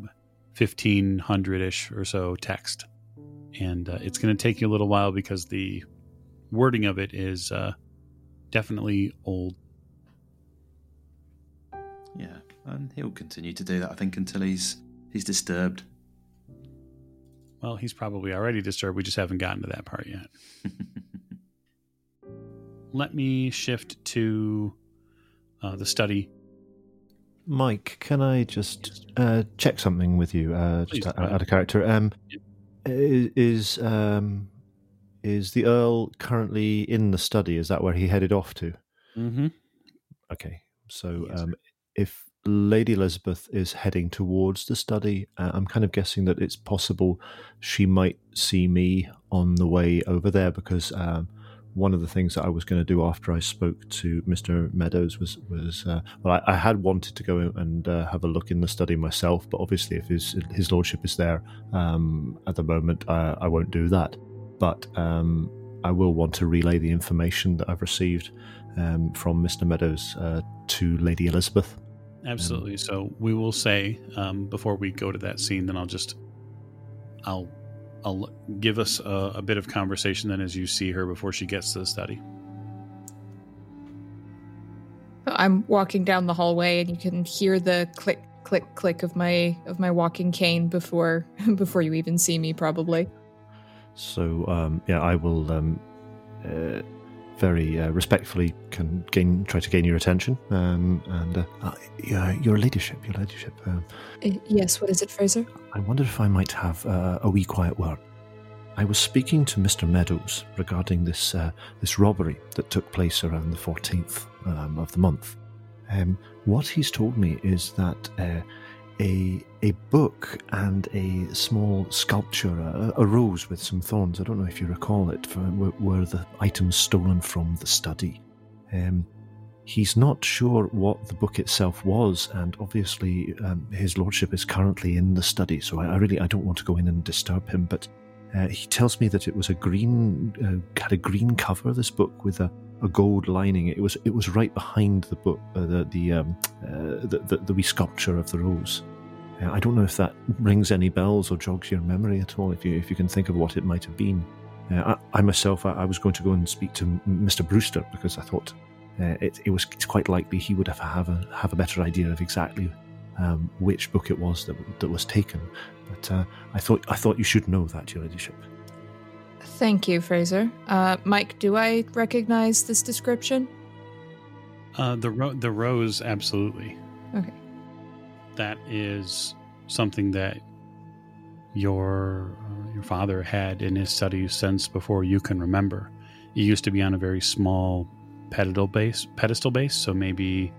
1500 ish or so text. And uh, it's going to take you a little while because the wording of it is uh, definitely old. Yeah, and he'll continue to do that, I think, until he's he's disturbed. Well, he's probably already disturbed. We just haven't gotten to that part yet. Let me shift to uh, the study. Mike, can I just uh, check something with you? Uh, Please, just go ahead. out of character. Um, Yep. Is um, is the Earl currently in the study? Is that where he headed off to? Mm-hmm. Okay, so Yes, um, if Lady Elisabeth is heading towards the study, uh, I'm kind of guessing that it's possible she might see me on the way over there because um, one of the things that I was going to do after I spoke to Mr. Meadows was was uh, well, I, I had wanted to go and uh, have a look in the study myself, but obviously, if his his lordship is there um, at the moment, I won't do that. But um, I will want to relay the information that I've received um, from Mr. Meadows uh, to Lady Elisabeth. Absolutely. So we will say um, before we go to that scene, then I'll just I'll I'll give us a, a bit of conversation then as you see her before she gets to the study. I'm walking down the hallway, and you can hear the click, click, click of my of my walking cane before before you even see me, probably. So um, yeah, I will um, uh, very uh, respectfully can gain try to gain your attention um, and uh, uh, your ladyship, your ladyship. Um, yes. What is it, Fraser? I wondered if I might have uh, a wee quiet word. I was speaking to Mr. Meadows regarding this uh, this robbery that took place around the fourteenth um, of the month. Um, what he's told me is that uh, a a book and a small sculpture uh, arose with some thorns. I don't know if you recall it. For, were, were the items stolen from the study? Um, he's not sure what the book itself was, and obviously um, his lordship is currently in the study. So I, I really I don't want to go in and disturb him, but. Uh, he tells me that it was a green, uh, had a green cover. This book with a, a gold lining. It was it was right behind the book, uh, the the, um, uh, the the the wee sculpture of the rose. Uh, I don't know if that rings any bells or jogs your memory at all. If you if you can think of what it might have been. Uh, I, I myself, I, I was going to go and speak to Mr. Brewster because I thought uh, it, it was quite likely he would have have a have a better idea of exactly um, which book it was that that was taken. But uh, I thought I thought you should know that, Your Ladyship. Thank you, Fraser. Uh, Mike, do I recognize this description? Uh, the ro- the rose, absolutely. Okay. That is something that your uh, your father had in his study since before you can remember. It used to be on a very small pedestal base, pedestal base, so maybe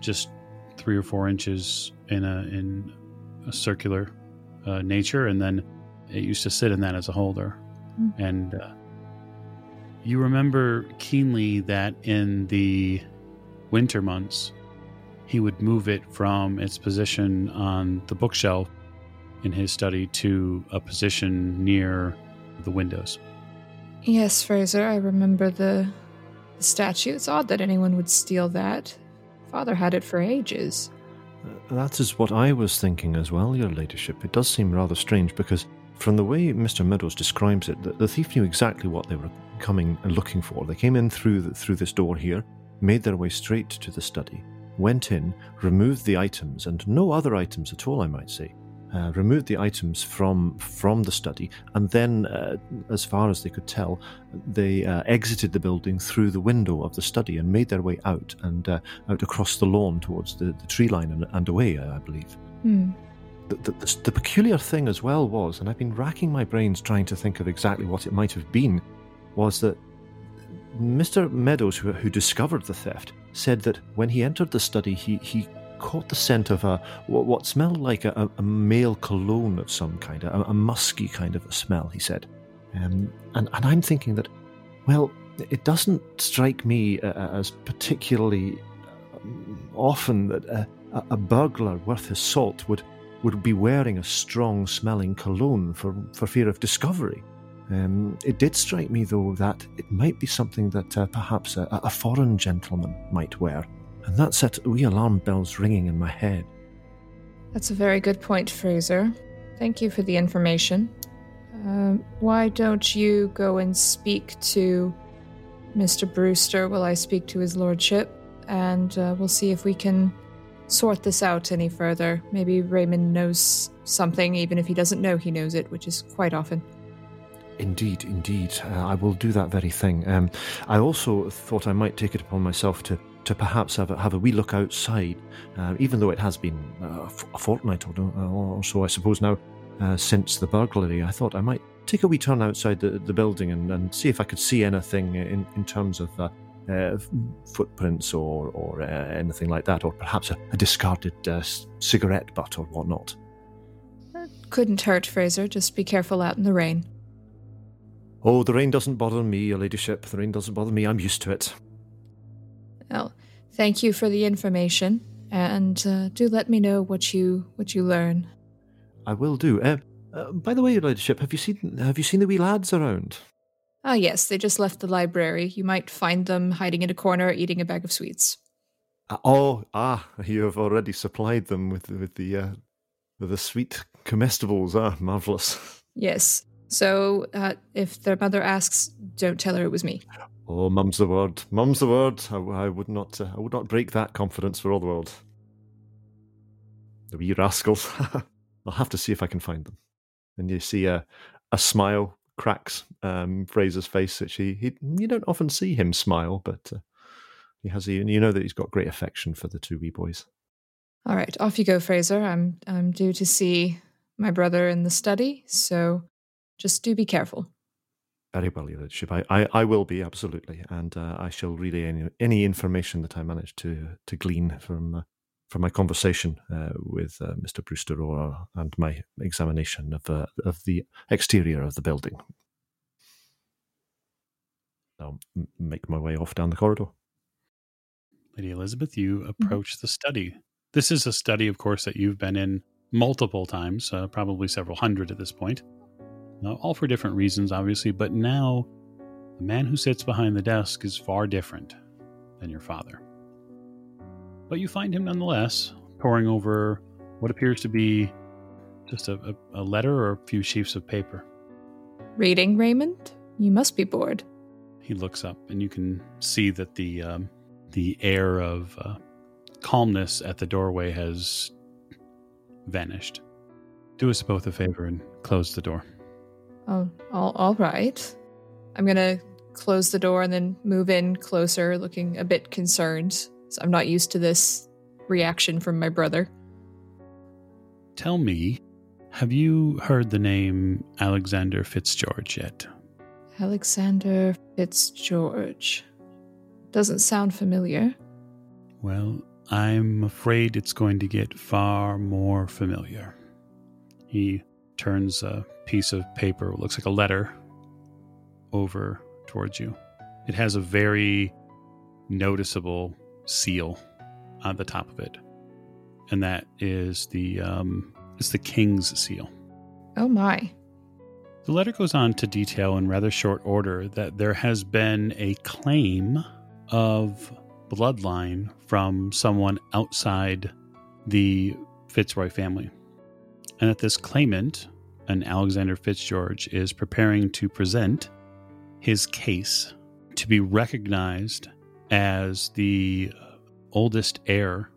just three or four inches in a in a circular uh, nature, and then it used to sit in that as a holder. Mm. And uh, you remember keenly that in the winter months, he would move it from its position on the bookshelf in his study to a position near the windows. Yes, Fraser, I remember the, the statue. It's odd that anyone would steal that. Father had it for ages. Uh, That is what I was thinking as well, Your Ladyship. It does seem rather strange because, from the way Mr. Meadows describes it, the, the thief knew exactly what they were coming and looking for. They came in through the, through this door here, made their way straight to the study, went in, removed the items, and no other items at all, I might say. Uh, removed the items from from the study, and then, uh, as far as they could tell, they uh, exited the building through the window of the study and made their way out and uh, out across the lawn towards the, the tree line and, and away, I believe. Hmm. The, the, the, peculiar thing as well was, and I've been racking my brains trying to think of exactly what it might have been, was that Mr. Meadows, who, who discovered the theft, said that when he entered the study, he, he caught the scent of a what, what smelled like a, a male cologne of some kind, a, a musky kind of a smell. He said, um, and and I'm thinking that Well, it doesn't strike me uh, as particularly um, often that a burglar worth his salt would, would be wearing a strong smelling cologne for, for fear of discovery. Um, it did strike me, though, that it might be something that uh, perhaps a, a, foreign gentleman might wear, and that set wee alarm bells ringing in my head. That's a very good point, Fraser. Thank you for the information. Uh, why don't you go and speak to Mr. Brewster while I speak to his lordship, and uh, we'll see if we can sort this out any further. Maybe Raymond knows something, even if he doesn't know he knows it, which is quite often. Indeed, indeed. Uh, I will do that very thing. Um, I also thought I might take it upon myself to, to perhaps have a, have a wee look outside, uh, even though it has been uh, a fortnight or, or, so, I suppose, now, uh, since the burglary. I thought I might take a wee turn outside the, the building and, and see if I could see anything in, in terms of uh, uh, footprints or, or anything like that, or perhaps a, a discarded cigarette butt or whatnot. Couldn't hurt, Fraser. Just be careful out in the rain. Oh, the rain doesn't bother me, your ladyship. The rain doesn't bother me. I'm used to it. Well, thank you for the information, and uh, do let me know what you what you learn. I will do. Uh, uh, by the way, your ladyship, have you seen have you seen the wee lads around? Ah, yes, they just left the library. You might find them hiding in a corner eating a bag of sweets. Uh, oh, ah, you have already supplied them with with the uh, with the sweet comestibles. Ah, marvelous. Yes, so uh, if their mother asks, don't tell her it was me. Oh, mum's the word. Mum's the word. I, I would not. Uh, I would not break that confidence for all the world. The wee rascals. I'll have to see if I can find them. And you see a a smile cracks um, Fraser's face, which he, he you don't often see him smile, but uh, he has. A, you know that he's got great affection for the two wee boys. All right, off you go, Fraser. I'm I'm due to see my brother in the study, so just do be careful. Very well, Your Lordship. I, I, I will be, absolutely. And uh, I shall relay any, any information that I manage to, to glean from, uh, from my conversation uh, with uh, Mr. Brewster or, and my examination of, uh, of the exterior of the building. I'll make my way off down the corridor. Lady Elisabeth, you mm-hmm. approach mm-hmm. the study. This is a study, of course, that you've been in multiple times, uh, probably several hundred at this point. Now, all for different reasons, obviously, but now the man who sits behind the desk is far different than your father. But you find him nonetheless, poring over what appears to be just a, a, a letter or a few sheets of paper. Reading, Raymond? You must be bored. He looks up, and you can see that the um, the air of uh, calmness at the doorway has vanished. Do us both a favor and close the door. Oh, all, all right. I'm gonna close the door and then move in closer, looking a bit concerned. So I'm not used to this reaction from my brother. Tell me, have you heard the name Alexander Fitzgeorge yet? Alexander Fitzgeorge. Doesn't sound familiar. Well, I'm afraid it's going to get far more familiar. He turns a piece of paper, looks like a letter, over towards you. It has a very noticeable seal on the top of it, and that is the um, it's the king's seal. Oh my! The letter goes on to detail in rather short order that there has been a claim of bloodline from someone outside the Fitzroy family, and that this claimant an Alexander Fitzgeorge is preparing to present his case to be recognized as the oldest heir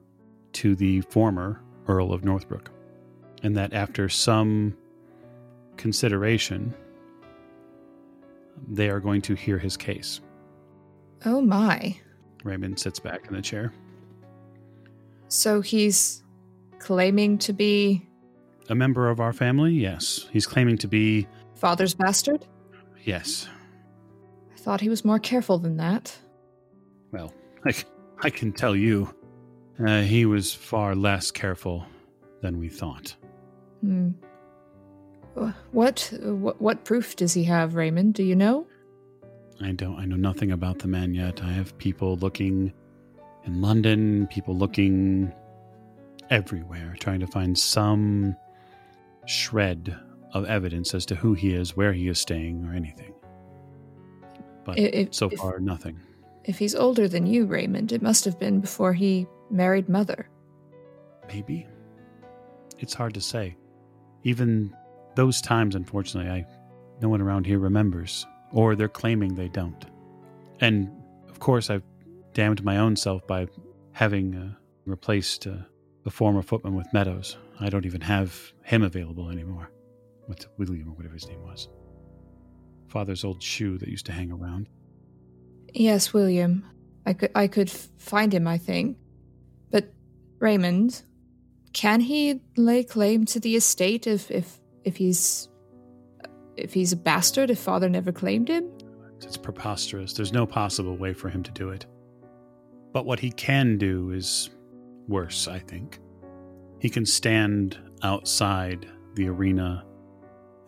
to the former Earl of Northbrook. And that after some consideration, they are going to hear his case. Oh my. Raymond sits back in the chair. So he's claiming to be a member of our family, yes. He's claiming to be. Father's bastard? Yes. I thought he was more careful than that. Well, I, I can tell you, uh, he was far less careful than we thought. Hmm. What, what what proof does he have, Raymond? Do you know? I don't. I know nothing about the man yet. I have people looking in London, people looking everywhere, trying to find some shred of evidence as to who he is, where he is staying, or anything. But If- so if- far, nothing. If he's older than you, Raymond, it must have been before he married Mother. Maybe. It's hard to say. Even those times, unfortunately, I no one around here remembers, or they're claiming they don't. And of course, I've damned my own self by having uh, replaced uh, the former footman with Meadows. I don't even have him available anymore. With William or whatever his name was. Father's old shoe that used to hang around. Yes, William. I could I could find him, I think. But Raymond, can he lay claim to the estate if if if he's if he's a bastard if father never claimed him? It's preposterous. There's no possible way for him to do it. But what he can do is worse, I think. He can stand outside the arena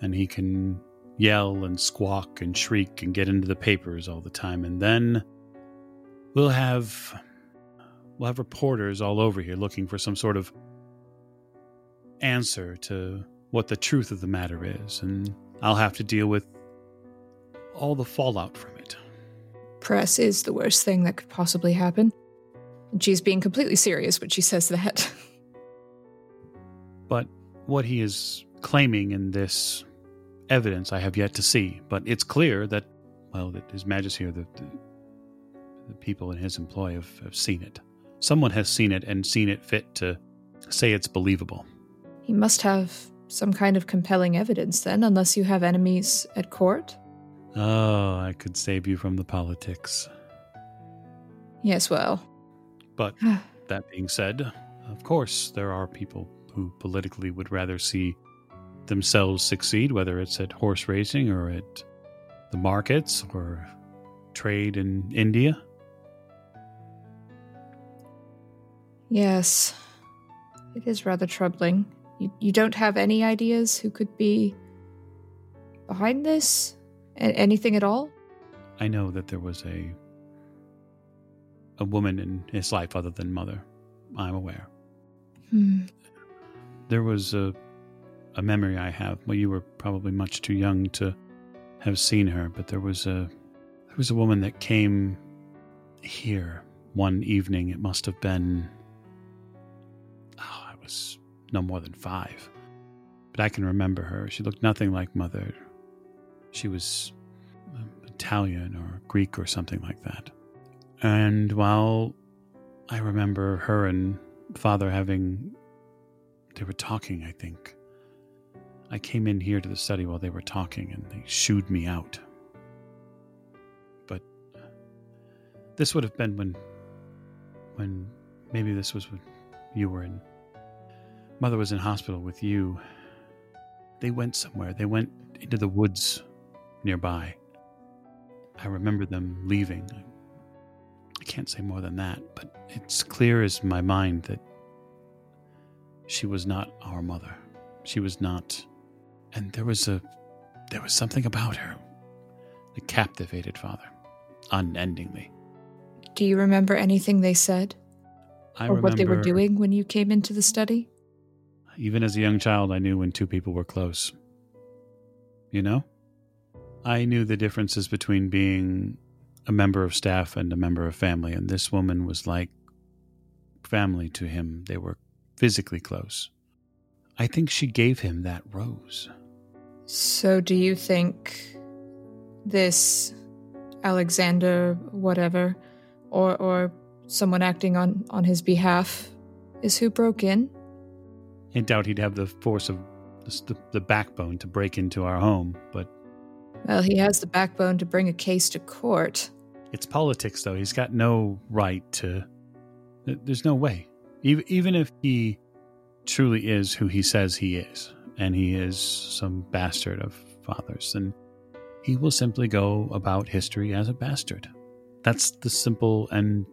and he can yell and squawk and shriek and get into the papers all the time. And then we'll have we'll have reporters all over here looking for some sort of answer to what the truth of the matter is. And I'll have to deal with all the fallout from it. Press is the worst thing that could possibly happen. She's being completely serious when she says that. But what he is claiming in this evidence, I have yet to see. But it's clear that, well, that His Majesty or the, the, the people in his employ have, have seen it. Someone has seen it and seen it fit to say it's believable. he must have some kind of compelling evidence then, unless you have enemies at court. Oh, I could save you from the politics. Yes, well. But that being said, of course, there are people who politically would rather see themselves succeed, whether it's at horse racing or at the markets or trade in India. Yes. It is rather troubling. You, you don't have any ideas who could be behind this? A- anything at all? I know that there was a a woman in his life other than mother. I'm aware. Hmm. There was a a memory I have. Well, you were probably much too young to have seen her, but there was a there was a woman that came here one evening. It must have been oh, I was no more than five, but I can remember her. She looked nothing like mother. She was um, Italian or Greek or something like that. And while I remember her and father having, they were talking, I think. I came in here to the study while they were talking and they shooed me out. But this would have been when, when maybe this was when you were in, mother was in hospital with you. They went somewhere. They went into the woods nearby. I remember them leaving. I can't say more than that, but it's clear as my mind that she was not our mother. She was not and there was a there was something about her that captivated father unendingly. Do you remember anything they said? I or what they were doing when you came into the study? Even as a young child, I knew when two people were close. You know? I knew the differences between being a member of staff and a member of family, and this woman was like family to him. They were physically close. I think she gave him that rose. So, do you think this Alexander, whatever, or or someone acting on on his behalf, is who broke in? I doubt he'd have the force of the, the backbone to break into our home, but Well, he has the backbone to bring a case to court. It's politics, though. He's got no right to. There's no way. Even even if he truly is who he says he is, and he is some bastard of fathers, then he will simply go about history as a bastard. That's the simple and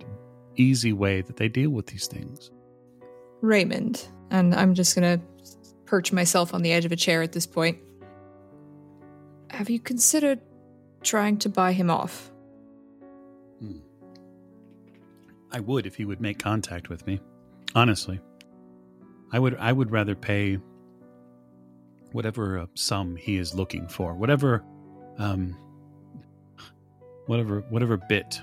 easy way that they deal with these things. Raymond, and I'm just gonna perch myself on the edge of a chair at this point. Have you considered trying to buy him off. Hmm. I would if he would make contact with me. Honestly, I would. I would rather pay whatever uh, sum he is looking for, whatever, um, whatever, whatever bit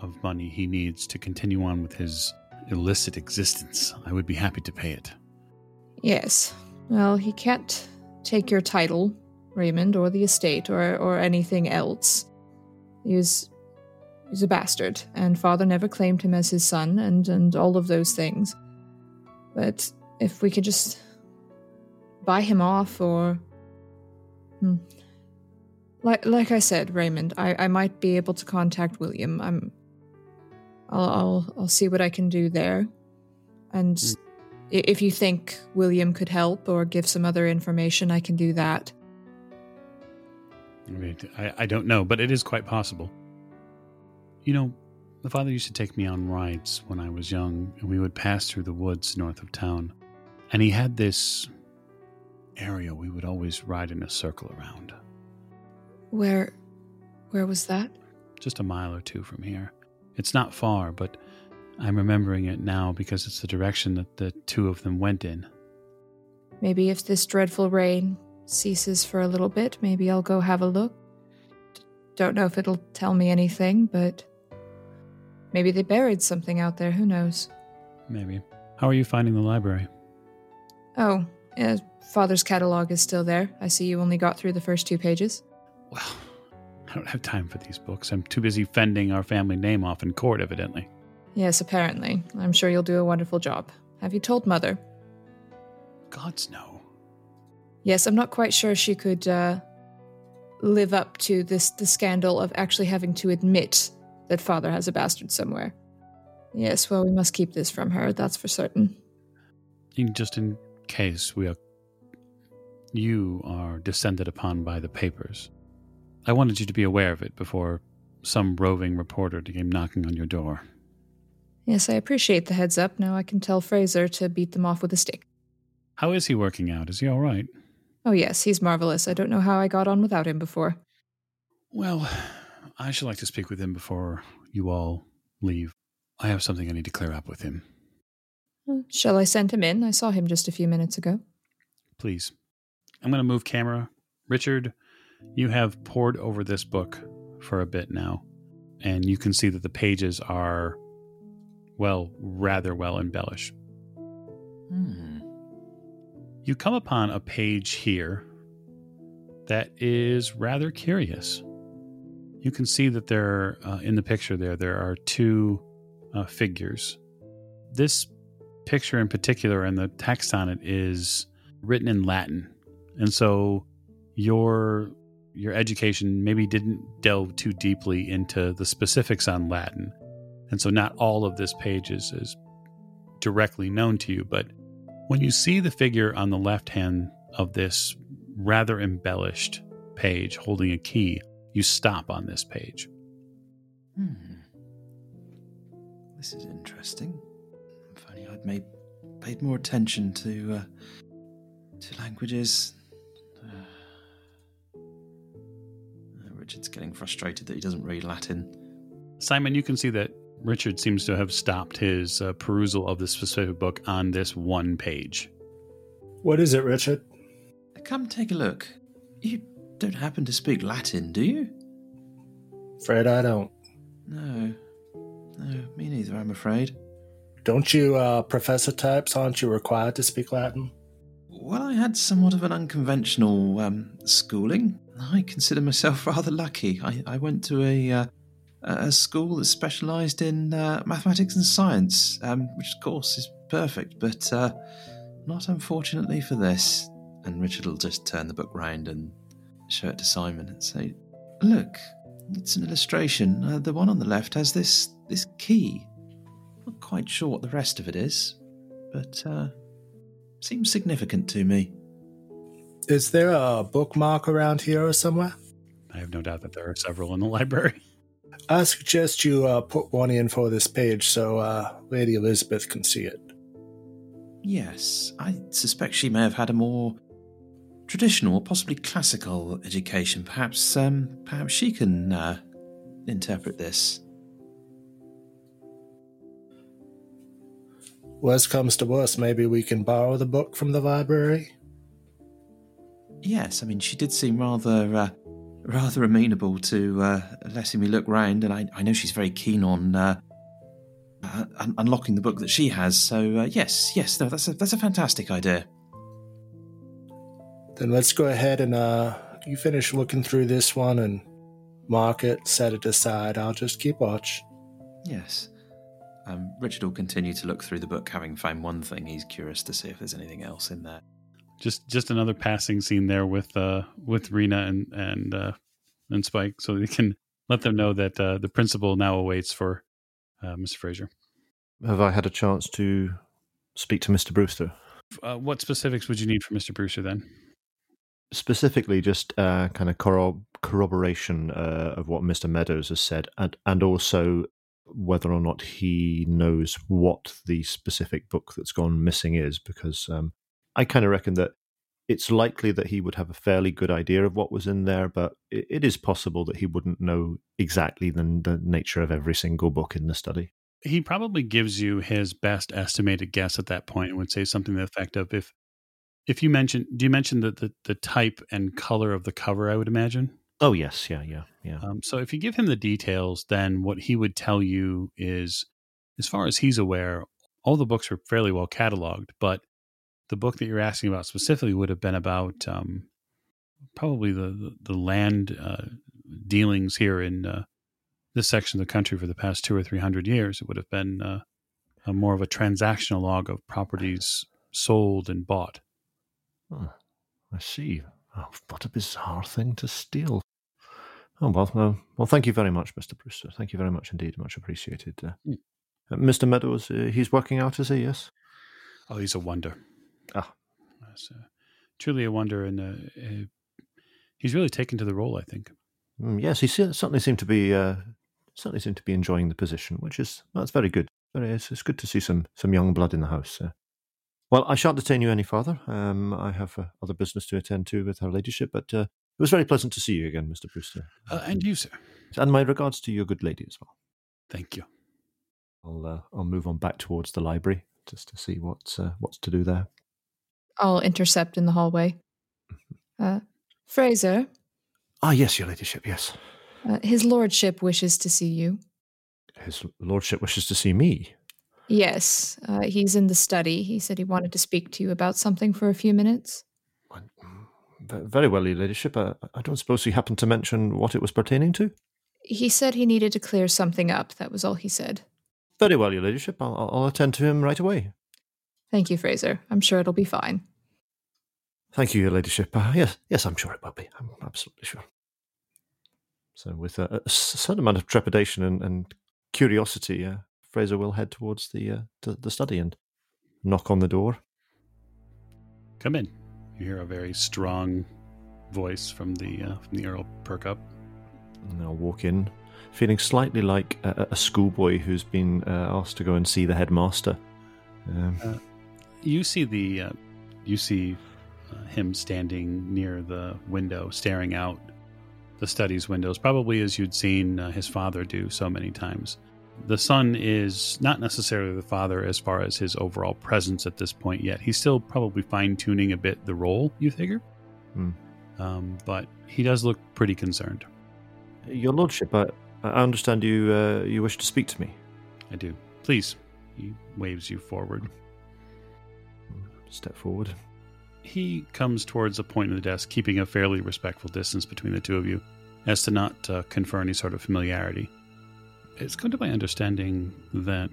of money he needs to continue on with his illicit existence. I would be happy to pay it. Yes. Well, he can't take your title, Raymond, or the estate, or, or anything else. He was, he a bastard, and father never claimed him as his son, and, and all of those things. But if we could just buy him off, or. Hmm. Like, like I said, Raymond, I, I might be able to contact William. I'm. I'll, I'll, I'll see what I can do there. And Mm. if you think William could help or give some other information, I can do that. I mean, I, I don't know, but it is quite possible. You know, the father used to take me on rides when I was young, and we would pass through the woods north of town. And he had this area we would always ride in a circle around, Where, where was that? just a mile or two from here. It's not far, but I'm remembering it now because it's the direction that the two of them went in. Maybe if this dreadful rain ceases for a little bit, maybe I'll go have a look. D- Don't know if it'll tell me anything, but maybe they buried something out there. Who knows? Maybe. How are you finding the library? Oh, uh, Father's catalog is still there. I see you only got through the first two pages. Well, I don't have time for these books. I'm too busy fending our family name off in court, evidently. Yes, apparently. I'm sure you'll do a wonderful job. Have you told Mother? Gods no. Yes, I'm not quite sure she could uh, live up to this the scandal of actually having to admit that father has a bastard somewhere. Yes, well, we must keep this from her. That's for certain. In, just in case we are, you are descended upon by the papers. I wanted you to be aware of it before some roving reporter came knocking on your door. Yes, I appreciate the heads up. Now I can tell Fraser to beat them off with a stick. How is he working out? Is he all right? Oh yes, he's marvelous. I don't know how I got on without him before. Well, I should like to speak with him before you all leave. I have something I need to clear up with him. Shall I send him in? I saw him just a few minutes ago. Please. I'm going to move camera. Richard, you have pored over this book for a bit now, and you can see that the pages are, well, rather well embellished. Hmm. You come upon a page here that is rather curious. You can see that there, uh, in the picture there, there are two uh, figures. This picture in particular and the text on it is written in Latin. And so your your education maybe didn't delve too deeply into the specifics on Latin. And so not all of this page is, is directly known to you, but when you see the figure on the left hand of this rather embellished page holding a key, you stop on this page. Hmm. This is interesting. If only I'd made paid more attention to uh, to languages. Richard's getting frustrated that he doesn't read Latin. Simon, you can see that Richard seems to have stopped his uh, perusal of this specific book on this one page. What is it, Richard? Come take a look. You don't happen to speak Latin, do you? Fred, I don't. No. No, me neither, I'm afraid. Don't you, uh, professor types, aren't you required to speak Latin? Well, I had somewhat of an unconventional um, schooling. I consider myself rather lucky. I, I went to a uh, a school that specialised in uh, mathematics and science, um, which of course is perfect, but uh, not unfortunately for this. And Richard will just turn the book round and show it to Simon and say, "Look, it's an illustration. Uh, the one on the left has this this key. Not quite sure what the rest of it is, but." Seems significant to me. Is there a bookmark around here or somewhere? I have no doubt that there are several in the library. I suggest you uh, put one in for this page so uh, Lady Elisabeth can see it. Yes, I suspect she may have had a more traditional or possibly classical education. Perhaps, um, perhaps she can uh, interpret this. Worst comes to worst, maybe we can borrow the book from the library. Yes, I mean she did seem rather, uh, rather amenable to uh, letting me look round, and I, I know she's very keen on uh, uh, un- unlocking the book that she has. So uh, yes, yes, no, that's a that's a fantastic idea. Then let's go ahead and uh, you finish looking through this one and mark it, set it aside. I'll just keep watch. Yes. Um, Richard will continue to look through the book, having found one thing. He's curious to see if there's anything else in there. Just just another passing scene there with uh with Rena and and uh and Spike, so they can let them know that uh, the principal now awaits for uh, Mr. Fraser. Have I had a chance to speak to Mr. Brewster? Uh, what specifics would you need from Mr. Brewster then? Specifically, just uh, kind of corro- corroboration uh, of what Mr. Meadows has said, and and also whether or not he knows what the specific book that's gone missing is, because um, I kind of reckon that it's likely that he would have a fairly good idea of what was in there, but it, it is possible that he wouldn't know exactly the, the nature of every single book in the study. He probably gives you his best estimated guess at that point and would say something to the effect of if if you mention do you mention the, the, the type and color of the cover, I would imagine? Oh yes, yeah, yeah, yeah. Um, so if you give him the details, then what he would tell you is, as far as he's aware, all the books are fairly well cataloged. But the book that you're asking about specifically would have been about um, probably the the, the land uh, dealings here in uh, this section of the country for the past two or three hundred years. It would have been uh, a more of a transactional log of properties sold and bought. Oh, I see. Oh, what a bizarre thing to steal. Oh well, well, well. Thank you very much, Mister Brewster. Thank you very much indeed. Much appreciated. Uh, Mm. uh, Mr. Meadows, uh, he's working out, is he? Yes. Oh, he's a wonder. Ah. That's, uh, truly a wonder, and uh, uh, he's really taken to the role. I think. Mm, yes, he certainly seemed to be uh, certainly seemed to be enjoying the position, which is that's very good. Very, it's, it's good to see some some young blood in the house. Uh, well, I shan't detain you any further. Um, I have uh, other business to attend to with her ladyship, but uh, it was very pleasant to see you again, Mister Brewster. Uh, and you, sir. and my regards to your good lady as well. Thank you. I'll uh, I'll move on back towards the library just to see what's uh, what's to do there. I'll intercept in the hallway. Uh, Fraser, Ah, yes, your ladyship. Yes, uh, his lordship wishes to see you. his lordship wishes to see me. Yes, uh, he's in the study. He said he wanted to speak to you about something for a few minutes. V- Very well, your ladyship. Uh, I don't suppose he happened to mention what it was pertaining to. He said he needed to clear something up. That was all he said. Very well, your ladyship. I'll, I'll I'll attend to him right away. Thank you, Fraser. I'm sure it'll be fine. Thank you, your ladyship. Uh, yes, yes, I'm sure it will be. I'm absolutely sure. So, with a, a certain amount of trepidation and, and curiosity, uh, Fraser will head towards the, uh, the the study and knock on the door. Come in. You hear a very strong voice from the uh, from the Earl perk up. And I'll walk in, feeling slightly like a, a schoolboy who's been uh, asked to go and see the headmaster. Um, You see the uh, you see uh, him standing near the window, staring out the study's windows, probably as you'd seen uh, his father do so many times. The son is not necessarily the father as far as his overall presence at this point yet. He's still probably fine tuning a bit the role, you figure. Hmm. Um, but he does look pretty concerned. Your lordship, I, I understand you uh, you wish to speak to me. I do. Please. He waves you forward. Step forward. he comes towards a point in the desk, keeping a fairly respectful distance between the two of you, as to not uh, confer any sort of familiarity. It's come to my understanding that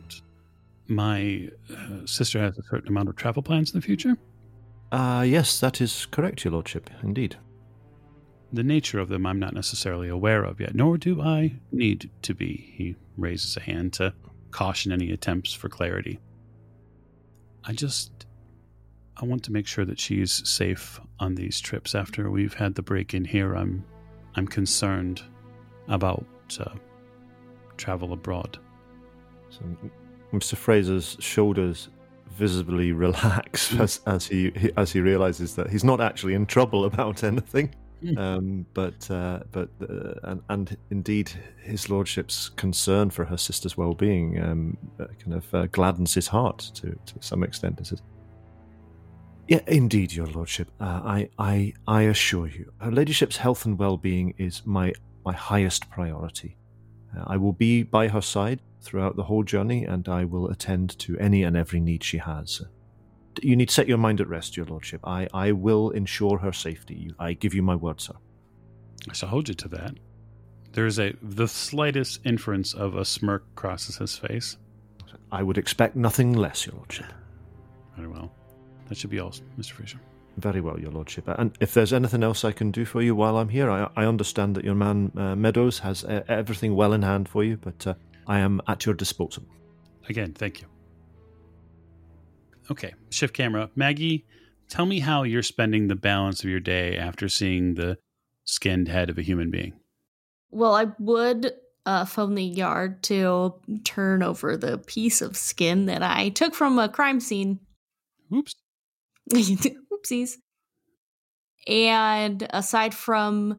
my uh, sister has a certain amount of travel plans in the future. Uh, yes, that is correct, your lordship. Indeed. The nature of them I'm not necessarily aware of yet, nor do I need to be. He raises a hand to caution any attempts for clarity. I just. I want to make sure that she's safe on these trips. After we've had the break in here, I'm, I'm concerned about uh, travel abroad. So, Mr. Fraser's shoulders visibly relax as, as he as he realizes that he's not actually in trouble about anything. Um, but uh, but uh, and, and indeed, his lordship's concern for her sister's well-being um, uh, kind of uh, gladdens his heart to to some extent. He says, "Yeah, indeed, your lordship. Uh, I I I assure you, her ladyship's health and well-being is my my highest priority. I will be by her side throughout the whole journey, and I will attend to any and every need she has." You need to set your mind at rest, your lordship. I, I will ensure her safety. I give you my word, sir. I shall hold you to that. There is a the slightest inference of a smirk crosses his face. I would expect nothing less, your lordship. Very well. That should be all, Mr. Fraser. Very well, your lordship. And if there's anything else I can do for you while I'm here, I, I understand that your man uh, Meadows has uh, everything well in hand for you, but uh, I am at your disposal. Again, thank you. Okay, shift camera. Maggie, tell me how you're spending the balance of your day after seeing the skinned head of a human being. Well, I would uh, phone the yard to turn over the piece of skin that I took from a crime scene. Oops. Oopsies. And aside from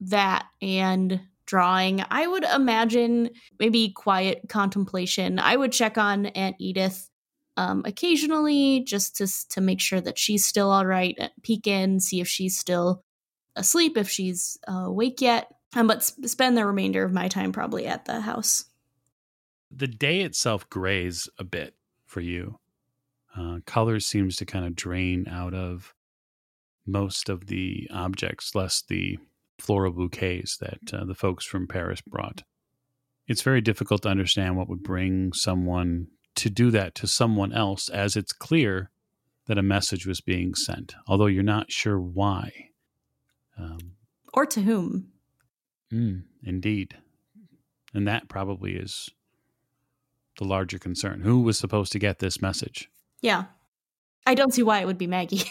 that and drawing, I would imagine maybe quiet contemplation. I would check on Aunt Edith um, occasionally just to to make sure that she's still all right. Peek in, see if she's still asleep, if she's uh, awake yet. Um, but sp- spend the remainder of my time probably at the house. The day itself grays a bit for you. Uh, color seems to kind of drain out of most of the objects, less the floral bouquets that uh, the folks from Paris brought. It's very difficult to understand what would bring someone to do that to someone else as it's clear that a message was being sent, although you're not sure why. Um, or to whom. Mm, indeed. And that probably is the larger concern. Who was supposed to get this message? Yeah. I don't see why it would be Maggie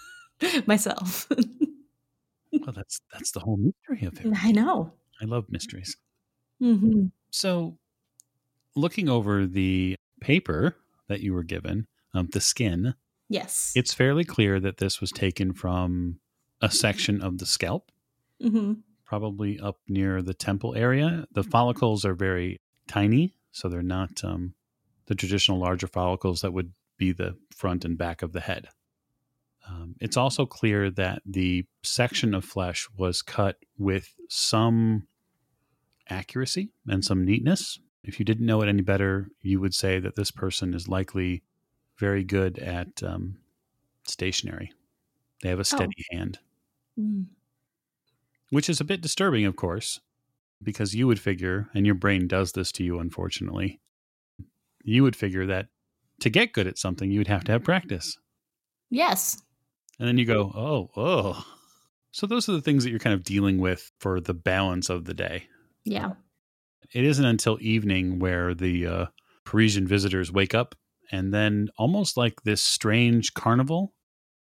myself. well, that's that's the whole mystery of it. I know. I love mysteries. Mm-hmm. So, looking over the paper that you were given, um, the skin. Yes. It's fairly clear that this was taken from a section of the scalp, mm-hmm. probably up near the temple area. The follicles are very tiny, so they're not um, the traditional larger follicles that would be the front and back of the head. Um, it's also clear that the section of flesh was cut with some accuracy and some neatness if you didn't know it any better, you would say that this person is likely very good at um, stationery. They have a steady oh. hand, mm. which is a bit disturbing, of course, because you would figure, and your brain does this to you, unfortunately, you would figure that to get good at something, you would have to have practice. Yes. And then you go, oh, oh. So those are the things that you're kind of dealing with for the balance of the day. Yeah it isn't until evening where the uh, Parisian visitors wake up, and then almost like this strange carnival,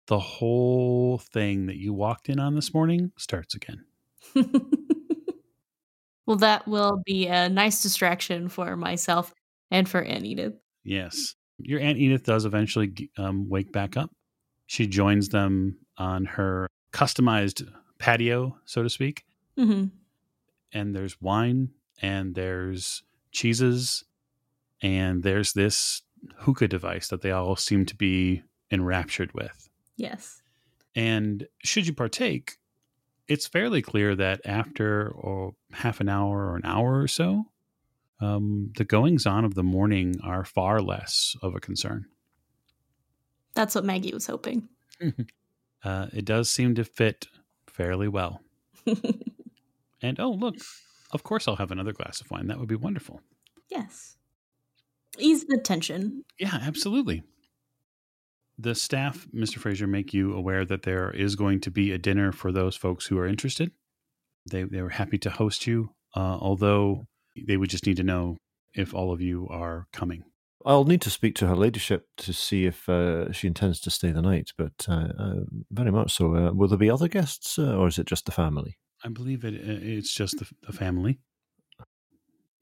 the whole thing that you walked in on this morning starts again. well, that will be a nice distraction for myself and for Aunt Edith. Yes. Your Aunt Edith does eventually um, wake back up. She joins them on her customized patio, so to speak. Mm-hmm. And there's wine and there's cheeses and there's this hookah device that they all seem to be enraptured with. Yes. And should you partake, it's fairly clear that after or half an hour or an hour or so, um, the goings on of the morning are far less of a concern. That's what Maggie was hoping. uh, it does seem to fit fairly well. and oh, look, of course, I'll have another glass of wine. That would be wonderful. Yes. Ease the tension. Yeah, absolutely. The staff, Mr. Fraser, make you aware that there is going to be a dinner for those folks who are interested. They, they were happy to host you, uh, although they would just need to know if all of you are coming. I'll need to speak to her ladyship to see if uh, she intends to stay the night, but uh, uh very much so. Uh, will there be other guests, uh, or is it just the family? I believe it. It's just the, the family.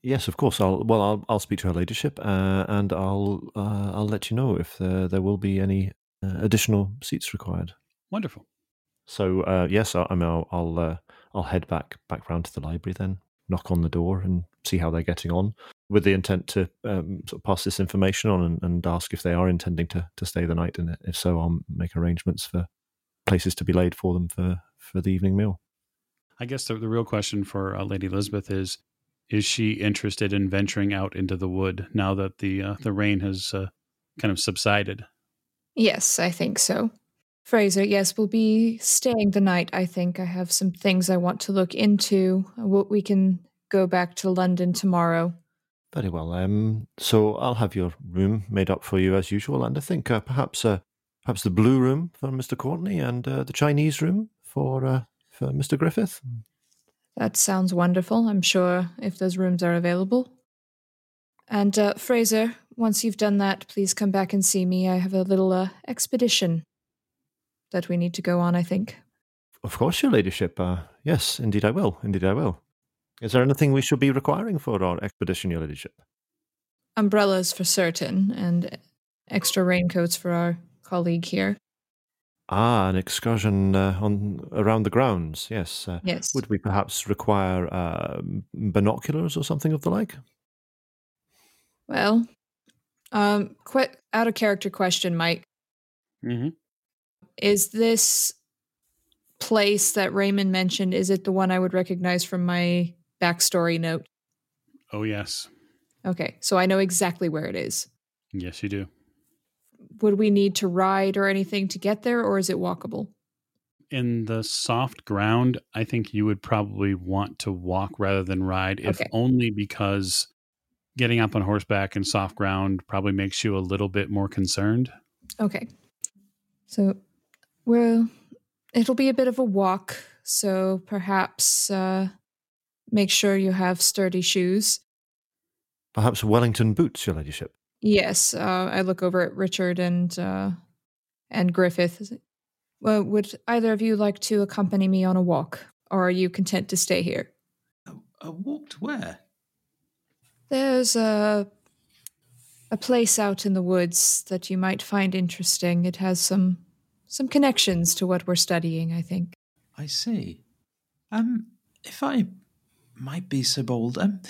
Yes, of course. I'll well, I'll I'll speak to her ladyship, uh, and I'll uh, I'll let you know if there, there will be any uh, additional seats required. Wonderful. So uh, yes, I, I mean, I'll I'll, uh, I'll head back back round to the library then, knock on the door, and see how they're getting on, with the intent to um, sort of pass this information on and, and ask if they are intending to to stay the night, and if so, I'll make arrangements for places to be laid for them for for the evening meal. I guess the, the real question for uh, Lady Elisabeth is is she interested in venturing out into the wood now that the uh, the rain has uh, kind of subsided? Yes, I think so. Fraser, yes, we'll be staying the night. I think I have some things I want to look into. What we can go back to London tomorrow. Very well. Um, so I'll have your room made up for you as usual, and I think uh, perhaps uh, perhaps the blue room for Mister Courtney and uh, the Chinese room for uh, for Mister Griffith. That sounds wonderful. I'm sure if those rooms are available. And uh, Fraser, once you've done that, please come back and see me. I have a little uh, expedition that we need to go on, I think. Of course, your ladyship. Uh, yes, indeed I will. Indeed I will. Is there anything we should be requiring for our expedition, your ladyship? Umbrellas for certain, and extra raincoats for our colleague here. Ah, an excursion uh, on around the grounds. Yes. Uh, Yes. Would we perhaps require uh, binoculars or something of the like? Well, um, quite out of character question, Mike. Mm-hmm. Is this place that Raymond mentioned? Is it the one I would recognize from my backstory note? Oh yes, Okay, so I know exactly where it is. yes you do. Would we need to ride or anything to get there, or is it walkable? In the soft ground, I think you would probably want to walk rather than ride, if Okay. only because getting up on horseback in soft ground probably makes you a little bit more concerned. Okay. So, well, it'll be a bit of a walk, so perhaps uh, make sure you have sturdy shoes. Perhaps Wellington boots, your ladyship. Yes, uh, I look over at Richard and uh, and Griffith. Well, would either of you like to accompany me on a walk, or are you content to stay here? A walk to where? There's a a place out in the woods that you might find interesting. It has some some connections to what we're studying, I think. I see. Um, if I might be so bold, um,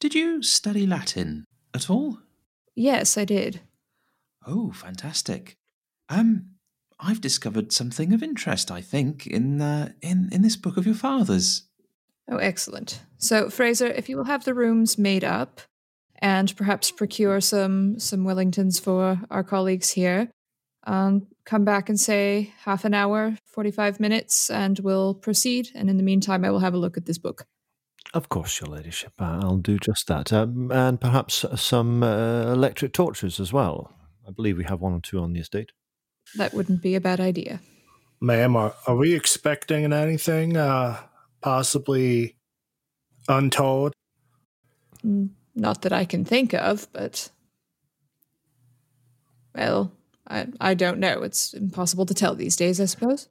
did you study Latin at all? Yes, I did. Oh, fantastic. Um, I've discovered something of interest. I think in uh, in in this book of your father's. Oh, excellent. So, Fraser, if you will have the rooms made up and perhaps procure some some Wellingtons for our colleagues here, um, come back and say half an hour, 45 minutes, and we'll proceed. And in the meantime, I will have a look at this book. Of course, your ladyship. I'll do just that. Um, and perhaps some uh, electric torches as well. I believe we have one or two on the estate. That wouldn't be a bad idea. Ma'am, are, are we expecting anything uh, possibly untold? Mm, Not that I can think of, but. Well, I, I don't know. It's impossible to tell these days, I suppose.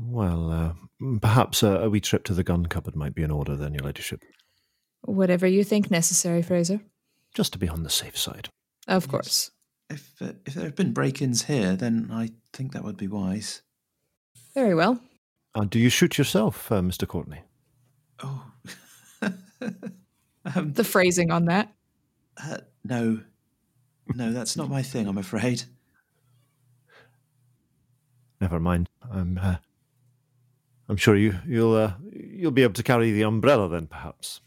Well, uh, perhaps a, a wee trip to the gun cupboard might be in order then, your ladyship. Whatever you think necessary, Fraser. Just to be on the safe side. Of Yes. course. If uh, if there have been break-ins here, then I think that would be wise. Very well. Uh, do you shoot yourself, uh, Mr. Courtney? Oh, um, The phrasing on that. uh, no, no, that's not my thing. I'm afraid. Never mind. I'm. Uh, I'm sure you you'll uh, you'll be able to carry the umbrella then, perhaps.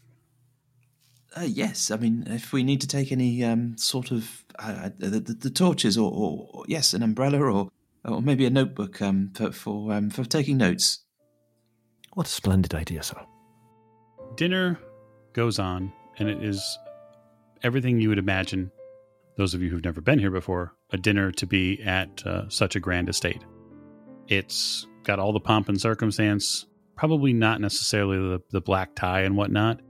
Uh, yes, I mean, if we need to take any um, sort of uh, the, the, the torches, or, or, or yes, an umbrella, or or maybe a notebook um, for for um, for taking notes. What a splendid idea, sir. Dinner goes on, and it is everything you would imagine. Those of you who've never been here before, a dinner to be at uh, such a grand estate. It's got all the pomp and circumstance, probably not necessarily the, the black tie and whatnot,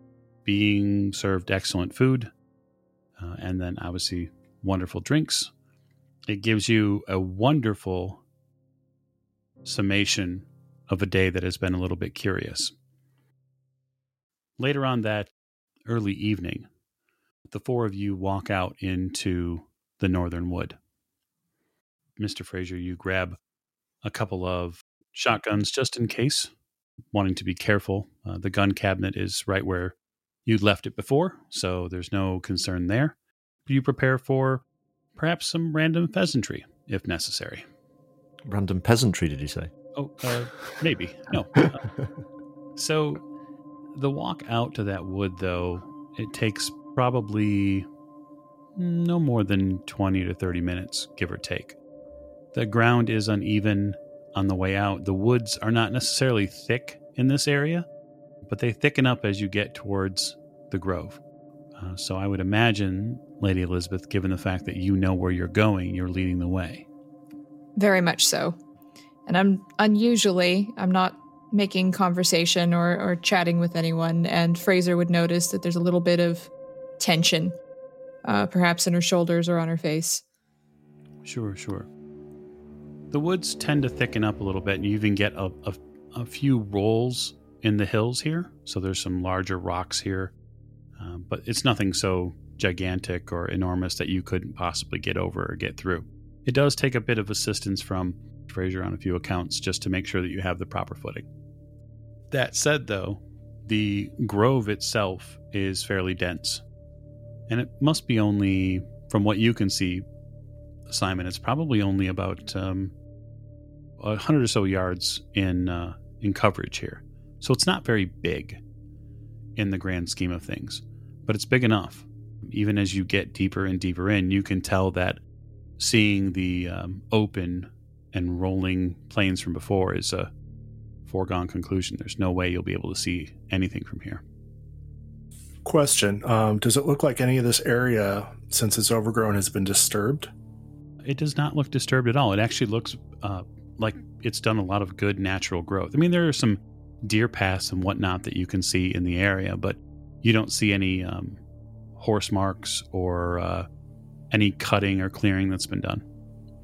being served excellent food, uh, and then obviously wonderful drinks. It gives you a wonderful summation of a day that has been a little bit curious. Later on that early evening, the four of you walk out into the northern wood. Mr. Fraser, you grab a couple of shotguns just in case, wanting to be careful. Uh, the gun cabinet is right where you left it before, so there's no concern there. You prepare for perhaps some random pheasantry if necessary. Random peasantry, did you say? Oh, uh, maybe. No. Uh, so the walk out to that wood, though, it takes probably no more than 20 to 30 minutes, give or take. The ground is uneven on the way out. The woods are not necessarily thick in this area, but they thicken up as you get towards the grove. Uh, so I would imagine, Lady Elisabeth, given the fact that you know where you're going, you're leading the way. Very much so. And I'm unusually, I'm not making conversation or, or chatting with anyone, and Fraser would notice that there's a little bit of tension, uh, perhaps in her shoulders or on her face. Sure, sure. The woods tend to thicken up a little bit, and you even get a, a, a few rolls in the hills here. So there's some larger rocks here, uh, but it's nothing so gigantic or enormous that you couldn't possibly get over or get through. It does take a bit of assistance from Fraser on a few accounts just to make sure that you have the proper footing. That said, though, the grove itself is fairly dense. And it must be only, from what you can see, Simon, it's probably only about um, 100 or so yards in, uh, in coverage here. So it's not very big in the grand scheme of things, but it's big enough. Even as you get deeper and deeper in, you can tell that seeing the um, open and rolling plains from before is a foregone conclusion. There's no way you'll be able to see anything from here. Question um, Does it look like any of this area, since it's overgrown, has been disturbed? It does not look disturbed at all. It actually looks uh, like it's done a lot of good natural growth. I mean, there are some deer paths and whatnot that you can see in the area, but you don't see any um, horse marks or uh, any cutting or clearing that's been done.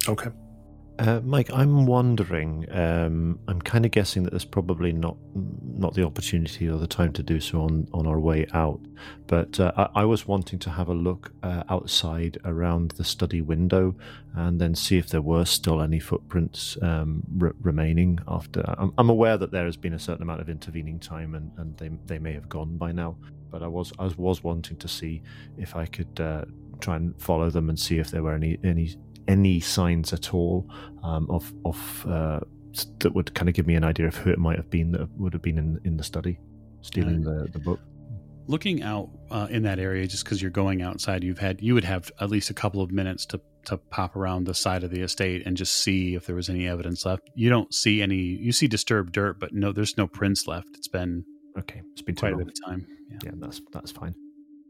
Okay. Uh, Mike, I'm wondering. Um, I'm kind of guessing that there's probably not not the opportunity or the time to do so on, on our way out. But uh, I, I, was wanting to have a look uh, outside around the study window and then see if there were still any footprints um, re- remaining. After I'm, I'm, aware that there has been a certain amount of intervening time and, and they they may have gone by now. But I was I was wanting to see if I could uh, try and follow them and see if there were any any any signs at all um, of of uh, that would kind of give me an idea of who it might have been that would have been in in the study stealing uh, the the book. Looking out uh, in that area, just because you're going outside, you've had you would have at least a couple of minutes to to pop around the side of the estate and just see if there was any evidence left. You don't see any. You see disturbed dirt, but no, there's no prints left. It's been okay. It's been quite a bit of time. Yeah. yeah, that's that's fine.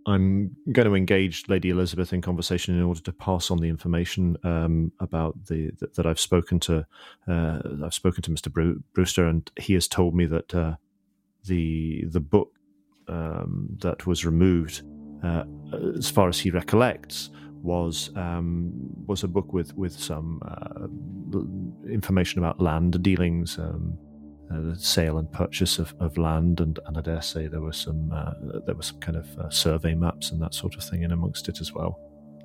I'm going to engage Lady Elisabeth in conversation in order to pass on the information um, about the that, that, I've spoken to. Uh, I've spoken to Mr. Brewster, and he has told me that uh, the the book um, that was removed, uh, as far as he recollects, was um, was a book with with some uh, information about land dealings. Um, uh, the sale and purchase of, of land, and, and I dare say there were some uh, there were some kind of uh, survey maps and that sort of thing in amongst it as well.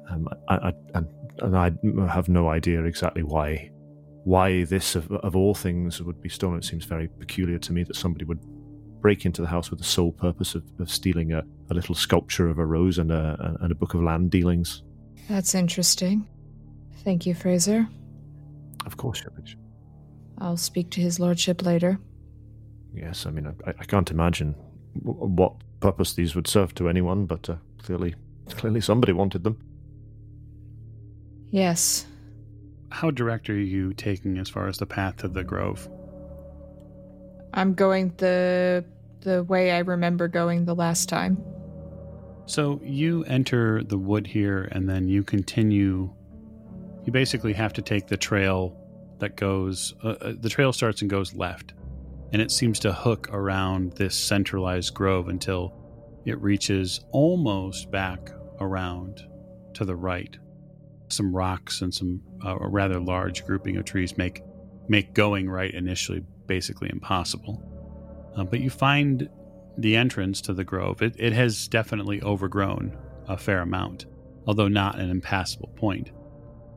Um, I, I, and, and I have no idea exactly why why this of, of all things would be stolen. It seems very peculiar to me that somebody would break into the house with the sole purpose of, of stealing a, a, little sculpture of a rose and a, and a book of land dealings. That's interesting. Thank you, Fraser. Of course, Shepard. I'll speak to his lordship later. Yes, I mean, I, I can't imagine what purpose these would serve to anyone, but uh, clearly, clearly somebody wanted them. Yes. How direct are you taking as far as the path to the grove? I'm going the the way I remember going the last time. So you enter the wood here, and then you continue. You basically have to take the trail that goes, uh, uh, the trail starts and goes left, and it seems to hook around this centralized grove until it reaches almost back around to the right. Some rocks and some uh, a rather large grouping of trees make make going right initially basically impossible. Uh, but you find the entrance to the grove. It, it has definitely overgrown a fair amount, although not an impassable point.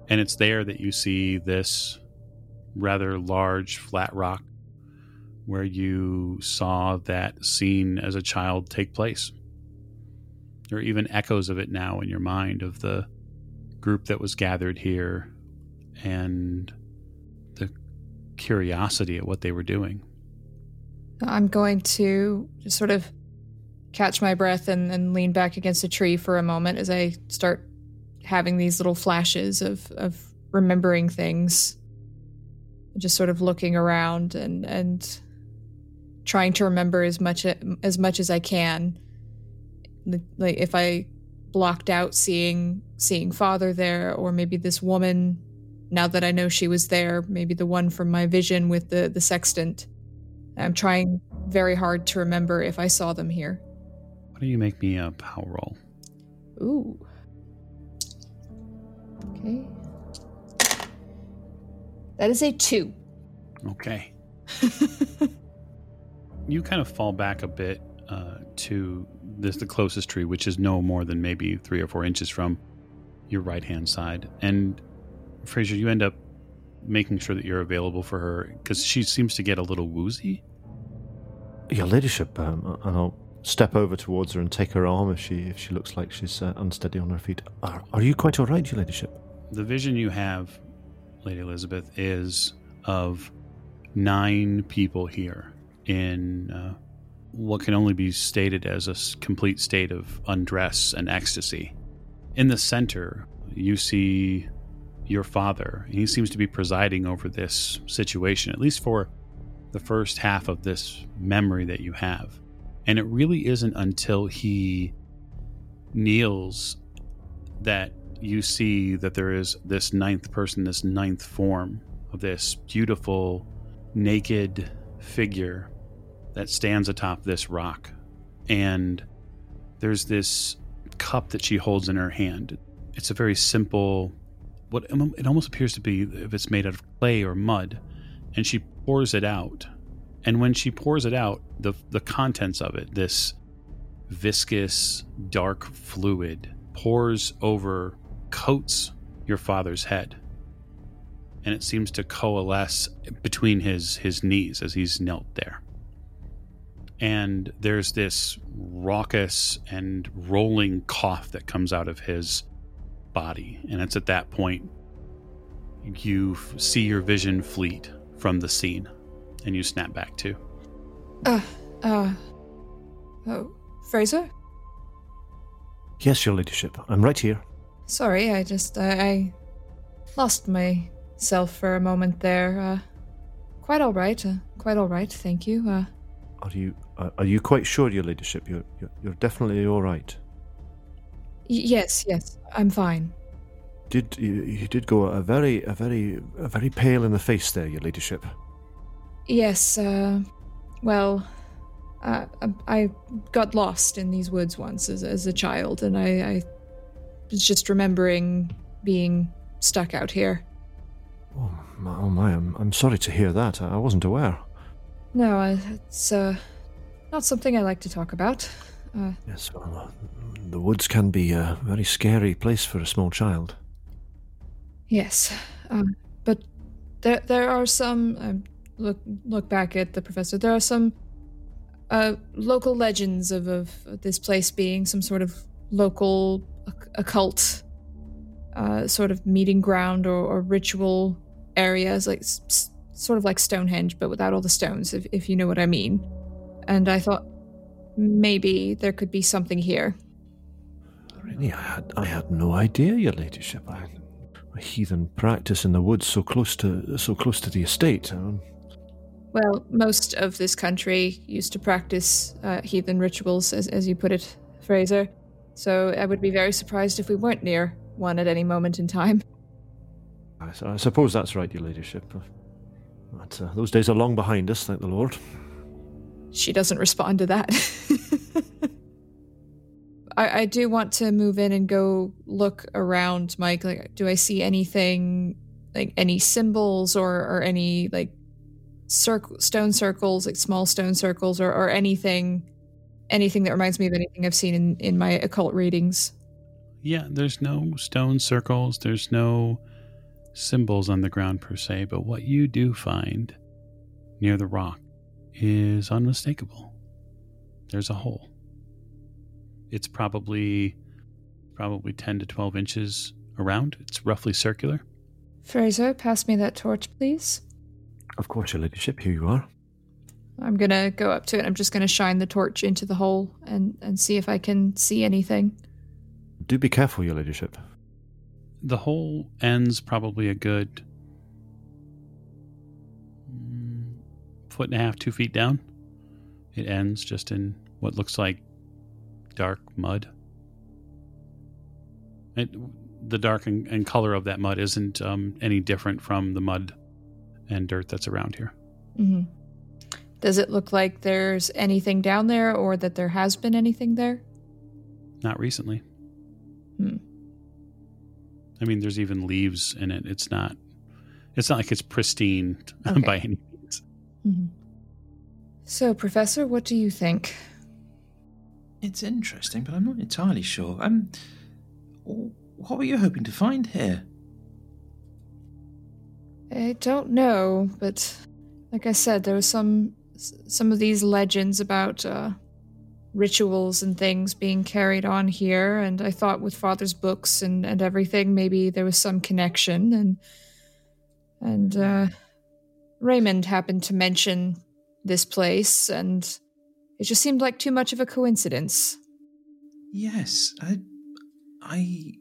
And it's there that you see this rather large flat rock where you saw that scene as a child take place. There are even echoes of it now in your mind of the group that was gathered here and the curiosity at what they were doing. I'm going to just sort of catch my breath and, and lean back against a tree for a moment as I start having these little flashes of, of remembering things. Just sort of looking around and, and trying to remember as much as much as I can. Like if I blocked out seeing seeing father there, or maybe this woman. Now that I know she was there, maybe the one from my vision with the the sextant. I'm trying very hard to remember if I saw them here. Why don't you make me a power roll? Ooh. Okay. That is a two. Okay. you kind of fall back a bit uh, to this the closest tree, which is no more than maybe three or four inches from your right hand side. And Fraser, you end up making sure that you're available for her because she seems to get a little woozy. Your ladyship, um, and I'll step over towards her and take her arm if she if she looks like she's uh, unsteady on her feet. Are, are you quite all right, your ladyship? The vision you have, Lady Elisabeth, is of nine people here in uh, what can only be stated as a complete state of undress and ecstasy. In the center, you see your father. He seems to be presiding over this situation, at least for the first half of this memory that you have. And it really isn't until he kneels that you see that there is this ninth person, this ninth form of this beautiful, naked figure that stands atop this rock. And there's this cup that she holds in her hand. It's a very simple, what it almost appears to be if it's made out of clay or mud. And she pours it out. And when she pours it out, the, the contents of it, this viscous, dark fluid, pours over, coats your father's head. And it seems to coalesce between his, his knees as he's knelt there and there's this raucous and rolling cough that comes out of his body. And it's at that point you see your vision fleet from the scene and you snap back to. Uh, uh, oh, Fraser? Yes, your ladyship. I'm right here. Sorry, I just, I, I lost myself for a moment there. Uh, quite all right. Uh, quite all right, thank you. Uh, are you uh, are you quite sure, Your Ladyship? You're you're, you're definitely all right. Y- yes, yes, I'm fine. Did you, you did go a very a very a very pale in the face there, Your Ladyship? Yes. Uh, well, uh, I got lost in these woods once as as a child, and I, I was just remembering being stuck out here. Oh my! Oh my I'm, I'm sorry to hear that. I wasn't aware. No, it's uh, not something I like to talk about. Uh, yes, well, uh, the woods can be a very scary place for a small child. Yes, um, but there there are some. Um, look look back at the professor. There are some uh, local legends of, of this place being some sort of local occult uh, sort of meeting ground or, or ritual areas, like s- sort of like Stonehenge, but without all the stones, if, if you know what I mean. And I thought maybe there could be something here. Really, I had I had no idea, your ladyship. I, a heathen practice in the woods so close to so close to the estate. Um, well, most of this country used to practice uh, heathen rituals, as, as you put it, Fraser. So I would be very surprised if we weren't near one at any moment in time. I, I suppose that's right, your ladyship. But uh, those days are long behind us, thank the Lord. She doesn't respond to that. I, I do want to move in and go look around, Mike. Like, do I see anything, like any symbols or or any like circle stone circles, like small stone circles, or or anything, anything that reminds me of anything I've seen in in my occult readings? Yeah, there's no stone circles, there's no symbols on the ground per se, but what you do find near the rock is unmistakable. There's a hole. It's probably probably 10 to 12 inches around. It's roughly circular. Fraser, pass me that torch, please. Of course, your ladyship. Here you are. I'm gonna go up to it. I'm just gonna shine the torch into the hole and, and see if I can see anything. Do be careful, your ladyship. The hole ends probably a good mm, foot and a half, two feet down. It ends just in what looks like dark mud. It, the dark and, and color of that mud isn't um, any different from the mud and dirt that's around here. hmm Does it look like there's anything down there or that there has been anything there? Not recently. Hmm. I mean, there's even leaves in it. It's not. It's not like it's pristine Okay. by any means. hmm So, Professor, what do you think? It's interesting, but I'm not entirely sure. Um, what were you hoping to find here? I don't know, but like I said, there was some some of these legends about uh, rituals and things being carried on here, and I thought with Father's books and, and everything, maybe there was some connection, and and uh, Raymond happened to mention this place, and it just seemed like too much of a coincidence. Yes, I, I,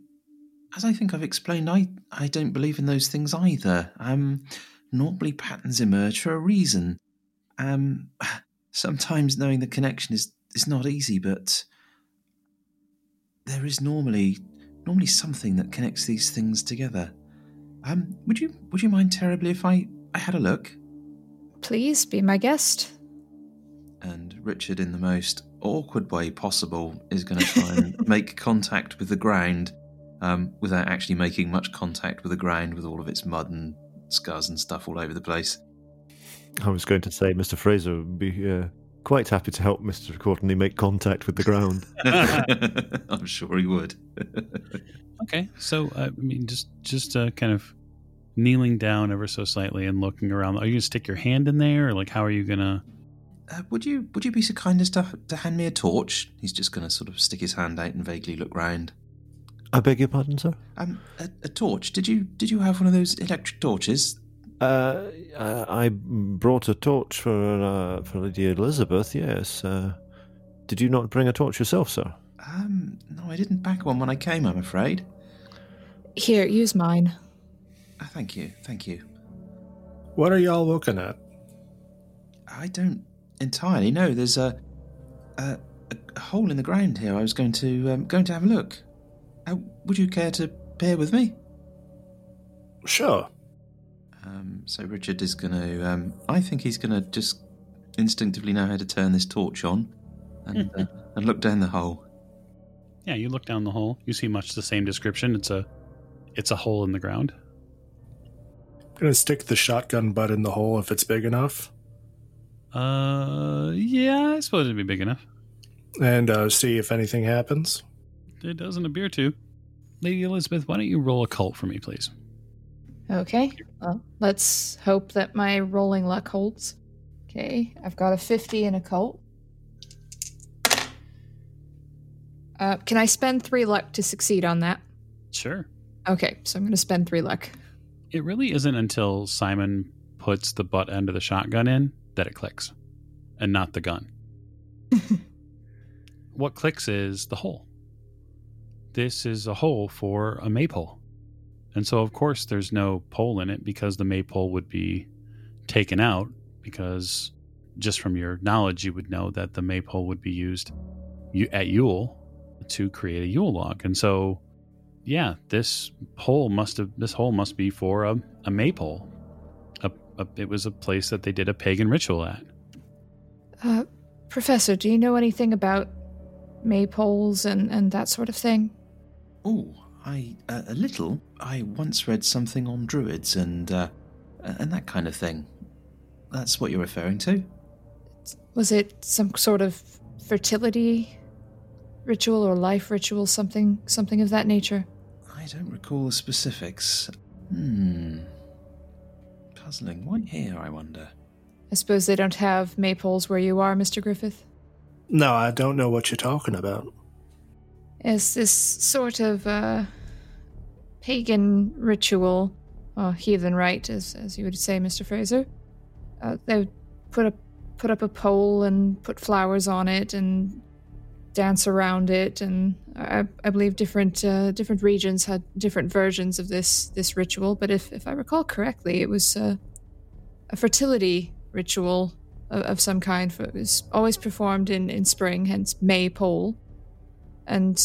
as I think I've explained, I, I don't believe in those things either. Um, normally patterns emerge for a reason. Um, sometimes knowing the connection is is not easy, but there is normally normally something that connects these things together. Um, would you would you mind terribly if I I had a look? Please be my guest. and Richard, in the most awkward way possible, is going to try and make contact with the ground um, without actually making much contact with the ground with all of its mud and scars and stuff all over the place. I was going to say Mr. Fraser would be uh, quite happy to help Mr. Courtney make contact with the ground. I'm sure he would. Okay, so uh, I mean, just just uh, kind of kneeling down ever so slightly and looking around. Are you gonna stick your hand in there, or like how are you gonna? Uh, would you would you be so kind as to, to hand me a torch? He's just going to sort of stick his hand out and vaguely look round. I beg your pardon, sir? Um, a, a torch? Did you did you have one of those electric torches? Uh, I I brought a torch for uh, for Lady Elisabeth. Yes. Uh, did you not bring a torch yourself, sir? Um, no, I didn't pack one when I came. I'm afraid. Here, use mine. Uh, thank you, thank you. What are y'all looking at? I don't entirely know. There's a a, a hole in the ground here. I was going to um, going to have a look. Uh, would you care to bear with me? Sure. So Richard is going to. Um, I think he's going to just instinctively know how to turn this torch on, and uh, and look down the hole. Yeah, you look down the hole. You see much the same description. It's a it's a hole in the ground. I'm gonna stick the shotgun butt in the hole if it's big enough, Uh, yeah, I suppose it'd be big enough. and uh, see if anything happens. It doesn't appear to. Lady Elisabeth, why don't you roll Occult for me, please? Okay. Well, let's hope that my rolling luck holds. Okay, I've got a 50 and a cult. Uh, can I spend three luck to succeed on that? Sure. Okay, so I'm going to spend three luck. It really isn't until Simon puts the butt end of the shotgun in that it clicks, and not the gun. what clicks is the hole. This is a hole for a maypole. And so, of course, there's no pole in it because the maypole would be taken out. Because just from your knowledge, you would know that the maypole would be used at Yule to create a Yule log. And so, yeah, this pole must have this hole must be for a, a maypole. A, a, it was a place that they did a pagan ritual at. Uh, Professor, do you know anything about maypoles and, and that sort of thing? Oh, I uh, a little. I once read something on druids and uh, and that kind of thing. That's what you're referring to. Was it some sort of fertility ritual or life ritual, something something of that nature. I don't recall the specifics. Hmm. Puzzling. Why here, I wonder? I suppose they don't have maypoles where you are, Mr. Griffith. No, I don't know what you're talking about. It's this sort of uh, pagan ritual, or heathen rite, as as you would say, Mr. Fraser. Uh, they would put up put up a pole and put flowers on it and dance around it, and I, I believe different uh, different regions had different versions of this this ritual. But if if I recall correctly, it was uh, a fertility ritual of, of some kind. For, it was always performed in in spring, hence May pole, and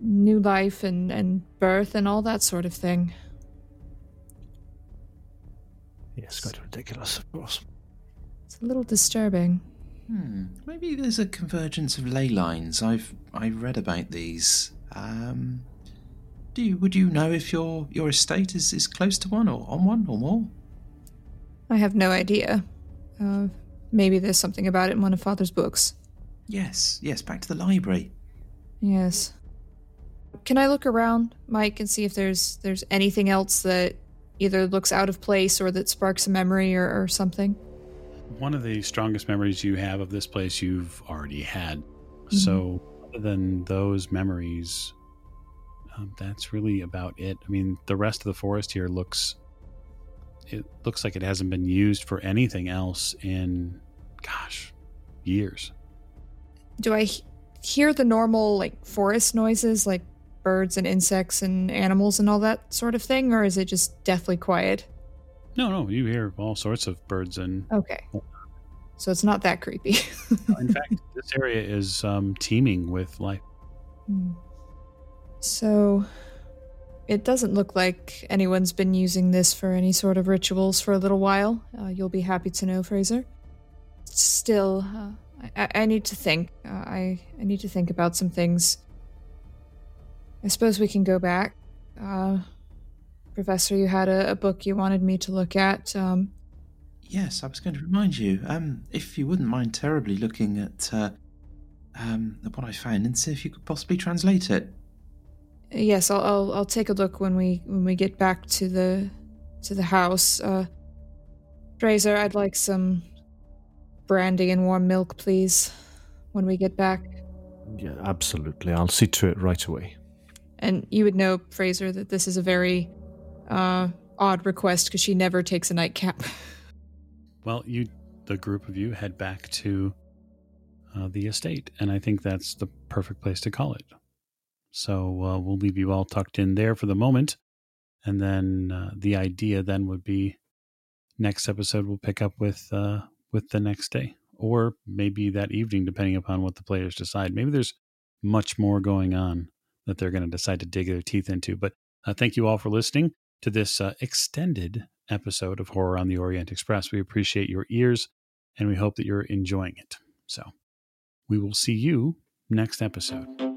new life and and birth and all that sort of thing. Yes, quite ridiculous, of course. It's a little disturbing. Hmm. Maybe there's a convergence of ley lines. I've I read about these. Um, do you would you know if your your estate is, is close to one or on one or more? I have no idea. Uh, maybe there's something about it in one of Father's books. Yes, yes. Back to the library. Yes. Can I look around, Mike, and see if there's there's anything else that either looks out of place or that sparks a memory or, or something? One of the strongest memories you have of this place you've already had. So, other than those memories, um, that's really about it. I mean, the rest of the forest here looks. It looks like it hasn't been used for anything else in, gosh, years. Do I he- hear the normal like forest noises, like birds and insects and animals and all that sort of thing, or is it just deathly quiet? No, no, you hear all sorts of birds and Okay. So it's not that creepy. in fact, this area is um, teeming with life. Hmm. So, it doesn't look like anyone's been using this for any sort of rituals for a little while. Uh, you'll be happy to know, Fraser. Still, uh, I, I need to think. Uh, I I need to think about some things. I suppose we can go back. Uh, Professor, you had a, a book you wanted me to look at. Um, Yes, I was going to remind you. Um, if you wouldn't mind terribly looking at uh, um at what I found and see if you could possibly translate it. Yes, I'll, I'll I'll take a look when we when we get back to the to the house. Uh Fraser, I'd like some brandy and warm milk, please, when we get back. Yeah, absolutely. I'll see to it right away. And you would know, Fraser, that this is a very uh odd request because she never takes a nightcap. Well, you, the group of you, head back to uh, the estate, and I think that's the perfect place to call it. So uh, we'll leave you all tucked in there for the moment, and then uh, the idea then would be next episode we'll pick up with uh, with the next day, or maybe that evening, depending upon what the players decide. Maybe there's much more going on that they're going to decide to dig their teeth into. But uh, thank you all for listening to this uh, extended episode of Horror on the Orient Express. We appreciate your ears and we hope that you're enjoying it. So we will see you next episode.